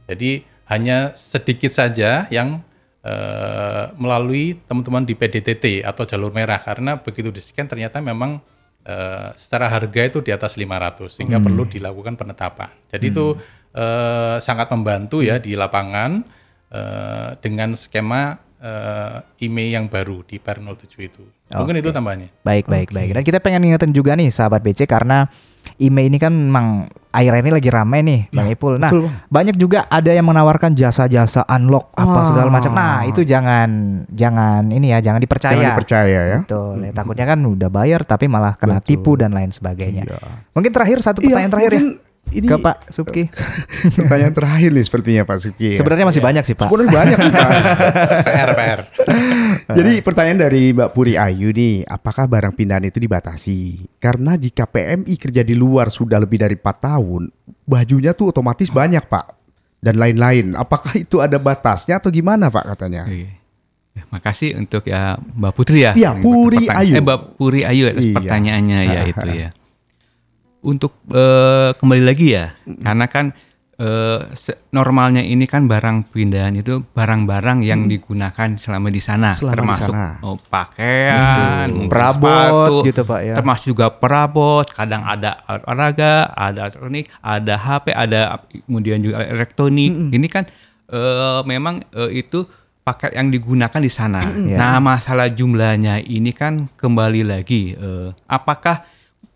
Jadi hanya sedikit saja yang eh, melalui teman-teman di PDTT atau jalur merah karena begitu di scan ternyata memang eh, secara harga itu di atas 500 sehingga Hmm. perlu dilakukan penetapan. Jadi itu eh, sangat membantu ya di lapangan eh, dengan skema eh, email yang baru di Per 07 itu. Mungkin itu tambahannya. Baik, baik, baik. Dan kita pengen ngingetin juga nih sahabat BC karena IMEI ini kan memang akhir ini lagi ramai nih Bang Ipul. Nah, betul, banyak juga ada yang menawarkan jasa-jasa unlock apa segala macam. Nah, itu jangan jangan ini ya, jangan dipercaya. Jangan dipercaya ya. Betul. Ya, takutnya kan udah bayar tapi malah kena tipu dan lain sebagainya. Mungkin terakhir satu Iya, pertanyaan terakhir ya. Ini Ke Pak Subki. (laughs) pertanyaan terakhir nih sepertinya Pak Suki. ya. Sebenarnya masih banyak sih, Pak. Sebenarnya banyak nih, Pak. (laughs) PR PR. (laughs) Jadi pertanyaan dari Mbak Puri Ayu nih, apakah barang pindahan itu dibatasi? Karena jika PMI kerja di luar sudah lebih dari 4 tahun, bajunya tuh otomatis banyak Pak. Dan lain-lain. Apakah itu ada batasnya atau gimana Pak katanya? Iya. Ya, makasih untuk ya Mbak Putri ya. Iya, Puri Ayu. Eh, Mbak Puri Ayu atas Iya. pertanyaannya ya Ah, itu ya. Untuk eh, kembali lagi ya, karena kan se- normalnya ini kan barang pindahan itu barang-barang yang digunakan selama di sana, Selama di termasuk sana. oh, pakaian, mungkin Perabot sepatu, gitu, Pak, ya. Termasuk juga perabot, kadang ada olahraga, ada elektronik, ada HP, ada kemudian juga elektronik. Ini kan eh, memang eh, itu paket yang digunakan di sana. Mm-mm. Nah, masalah jumlahnya ini kan kembali lagi eh, apakah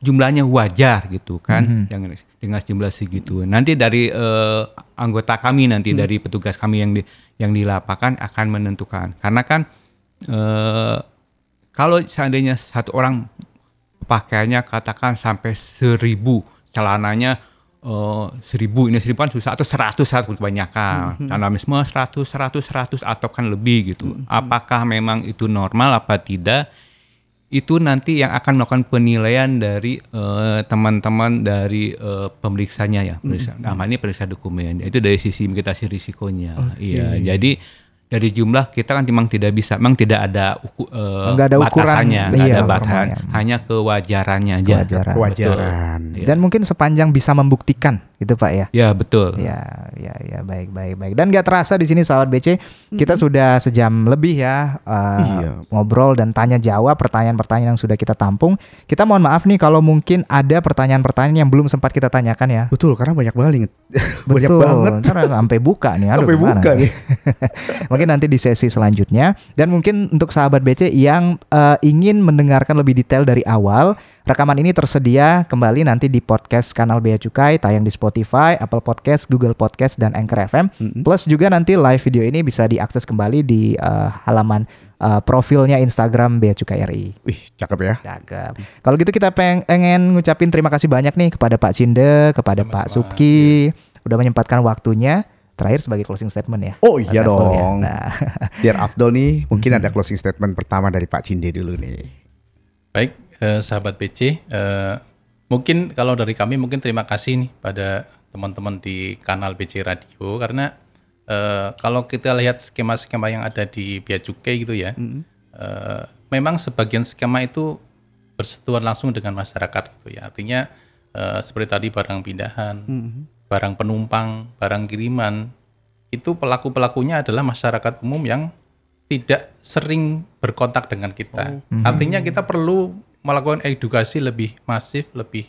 jumlahnya wajar gitu kan Mhm. dengan dengan jumlah segitu. Nanti dari eh, anggota kami nanti dari petugas kami yang di yang di lapangan akan menentukan. Karena kan eh, kalau seandainya satu orang pakaiannya katakan sampai seribu celananya eh, seribu ini seribu kan susah atau seratus satu kebanyakan Mhm. anamisme seratus seratus seratus atau kan lebih gitu apakah memang itu normal apa tidak itu nanti yang akan melakukan penilaian dari eh, teman-teman dari eh, pemeriksanya ya periksa Mhm. nah ini periksa dokumen itu dari sisi mitigasi risikonya Oke. iya jadi dari jumlah kita kan memang tidak bisa, memang tidak ada uku, Nggak ada ukuran, batasannya, nggak iya, ada batasan, hanya kewajarannya aja. Kewajaran. Kewajaran. Betul. Dan mungkin sepanjang bisa membuktikan gitu Pak ya. Ya betul. Ya, ya, ya, baik, baik, baik. Dan gak terasa di sini sahabat BC, kita sudah sejam lebih ya uh, Iya. ngobrol dan tanya jawab pertanyaan-pertanyaan yang sudah kita tampung. Kita mohon maaf nih kalau mungkin ada pertanyaan-pertanyaan yang belum sempat kita tanyakan ya. Betul, karena banyak banget. (laughs) banyak Betul. banget. Sampai buka nih. Aduh, Sampai gimana buka nih. (laughs) mungkin nanti di sesi selanjutnya dan mungkin untuk sahabat BC yang eh, ingin mendengarkan lebih detail dari awal, rekaman ini tersedia kembali nanti di podcast kanal Bea Cukai tayang di Spotify, Apple Podcast, Google Podcast dan Anchor FM. Plus juga nanti live video ini bisa diakses kembali di eh, halaman eh, profilnya Instagram Bea Cukai RI. Wih, cakep ya. Cakep. Kalau gitu kita pengen ngucapin terima kasih banyak nih kepada Pak Cinde, kepada Pak Subki udah menyempatkan waktunya. Terakhir sebagai closing statement ya. Oh Mas iya Saiful ya. dong. Nah, (laughs) Biar Afdol nih, mungkin ada closing statement pertama dari Pak Cinde dulu nih. Baik, eh, sahabat BC, eh, mungkin kalau dari kami mungkin terima kasih nih pada teman-teman di kanal BC Radio karena eh, kalau kita lihat skema-skema yang ada di Bea Cukai gitu ya, eh, memang sebagian skema itu bersentuhan langsung dengan masyarakat gitu ya. Artinya eh, seperti tadi barang pindahan, barang penumpang, barang kiriman, itu pelaku-pelakunya adalah masyarakat umum yang tidak sering berkontak dengan kita. Artinya kita perlu melakukan edukasi lebih masif, lebih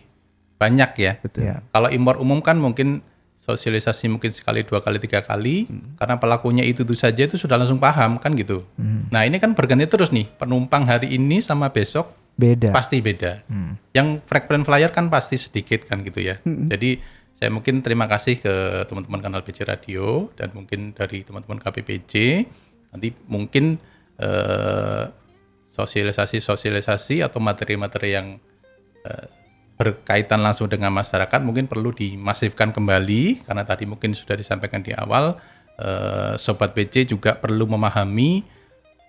banyak ya. Ya. Kalau impor umum kan mungkin sosialisasi mungkin sekali, dua kali, tiga kali, karena pelakunya itu itu saja itu sudah langsung paham kan gitu. Nah ini kan berganti terus nih, penumpang hari ini sama besok beda. pasti beda. Hmm. Yang frequent flyer kan pasti sedikit kan gitu ya. Jadi saya mungkin terima kasih ke teman-teman kanal BC Radio dan mungkin dari teman-teman KPPJ nanti mungkin eh, sosialisasi-sosialisasi atau materi-materi yang eh, berkaitan langsung dengan masyarakat mungkin perlu dimasifkan kembali karena tadi mungkin sudah disampaikan di awal eh, sobat BC juga perlu memahami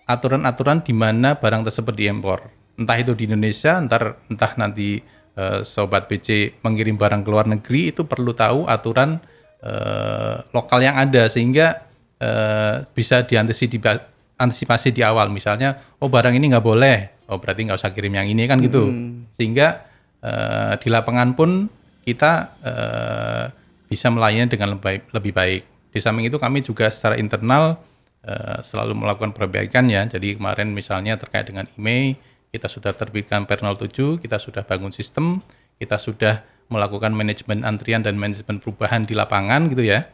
aturan-aturan di mana barang tersebut diimpor. Entah itu di Indonesia, entar entah nanti eh, sobat BC mengirim barang ke luar negeri itu perlu tahu aturan eh, lokal yang ada sehingga eh, bisa diantisipasi antisipasi di awal. Misalnya, oh barang ini nggak boleh, oh berarti nggak usah kirim yang ini kan gitu. Sehingga eh, di lapangan pun kita eh, bisa melayani dengan lebih baik, lebih baik. Di samping itu kami juga secara internal eh, selalu melakukan perbaikan ya. Jadi kemarin misalnya terkait dengan email, kita sudah terbitkan per 07, kita sudah bangun sistem, kita sudah melakukan manajemen antrian dan manajemen perubahan di lapangan gitu ya.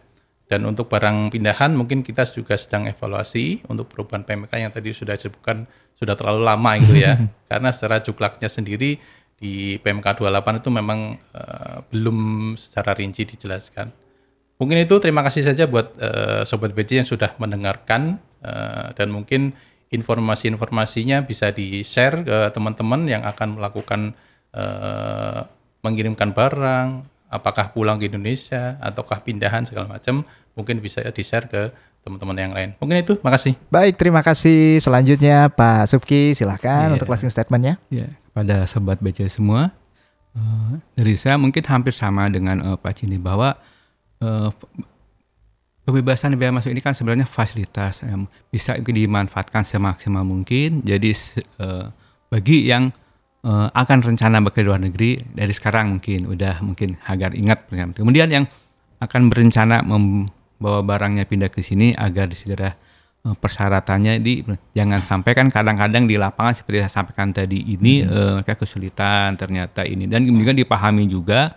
Dan untuk barang pindahan mungkin kita juga sedang evaluasi untuk perubahan PMK yang tadi sudah disebutkan sudah terlalu lama gitu ya. (laughs) Karena secara juklaknya sendiri di PMK 28 itu memang eh, belum secara rinci dijelaskan. Mungkin itu terima kasih saja buat eh, sobat BC yang sudah mendengarkan eh, dan mungkin informasi-informasinya bisa di-share ke teman-teman yang akan melakukan eh, mengirimkan barang, apakah pulang ke Indonesia ataukah pindahan segala macam, mungkin bisa di-share ke teman-teman yang lain. Mungkin itu, makasih. Baik, terima kasih. Selanjutnya Pak Subki, silahkan Iya. untuk closing statementnya. Ya, pada sobat baca semua, eh, dari saya mungkin hampir sama dengan eh, Pak Cini bahwa pembebasan biaya masuk ini kan sebenarnya fasilitas yang bisa dimanfaatkan semaksimal mungkin. Jadi eh, bagi yang eh, akan rencana bekerja luar negeri dari sekarang mungkin udah mungkin agar ingat. Kemudian yang akan berencana membawa barangnya pindah ke sini agar segera eh, persyaratannya di jangan sampai kan kadang-kadang di lapangan seperti saya sampaikan tadi ini eh, mereka kesulitan ternyata ini dan juga dipahami juga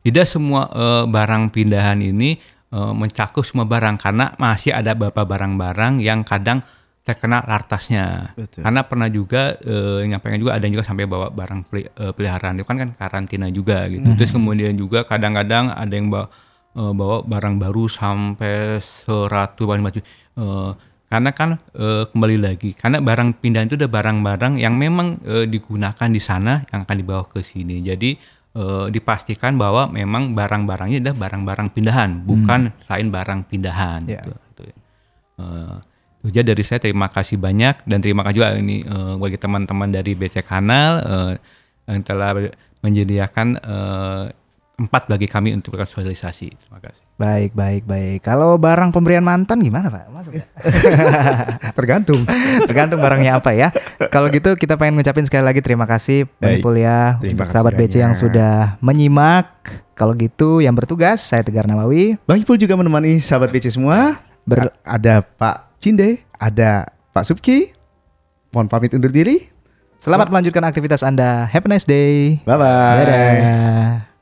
tidak semua eh, barang pindahan ini eh, mencakup semua barang karena masih ada beberapa barang-barang yang kadang terkena lartasnya. Betul. Karena pernah juga eh, nyampaikan juga ada yang juga sampai bawa barang peli- eh, peliharaan itu kan kan karantina juga gitu. Mhm. Terus kemudian juga kadang-kadang ada yang bawa, eh, bawa barang baru sampai 100 eh, karena kan eh, kembali lagi karena barang pindahan itu udah barang-barang yang memang eh, digunakan di sana yang akan dibawa ke sini. Jadi eh, dipastikan bahwa memang barang-barangnya adalah barang-barang pindahan, bukan lain barang pindahan. Ya. Gitu, gitu. Eh, itu aja dari saya terima kasih banyak dan terima kasih juga ini eh, bagi teman-teman dari BC Kanal eh, yang telah menyediakan eh, tempat bagi kami untuk melakukan sosialisasi. Terima kasih. Baik, baik, baik. Kalau barang pemberian mantan gimana Pak? Masuk nggak? (laughs) Tergantung. Tergantung barangnya apa ya. Kalau gitu kita pengen ngucapin sekali lagi terima kasih. Ipul ya Terima sahabat BC yang sudah menyimak. Kalau gitu yang bertugas saya Tegar Nawawi. Bang Ipul juga menemani sahabat BC semua. Ber- A- ada Pak Cinde, ada Pak Subki. Mohon pamit undur diri. Selamat melanjutkan aktivitas Anda. Have a nice day. Bye bye. Dadah.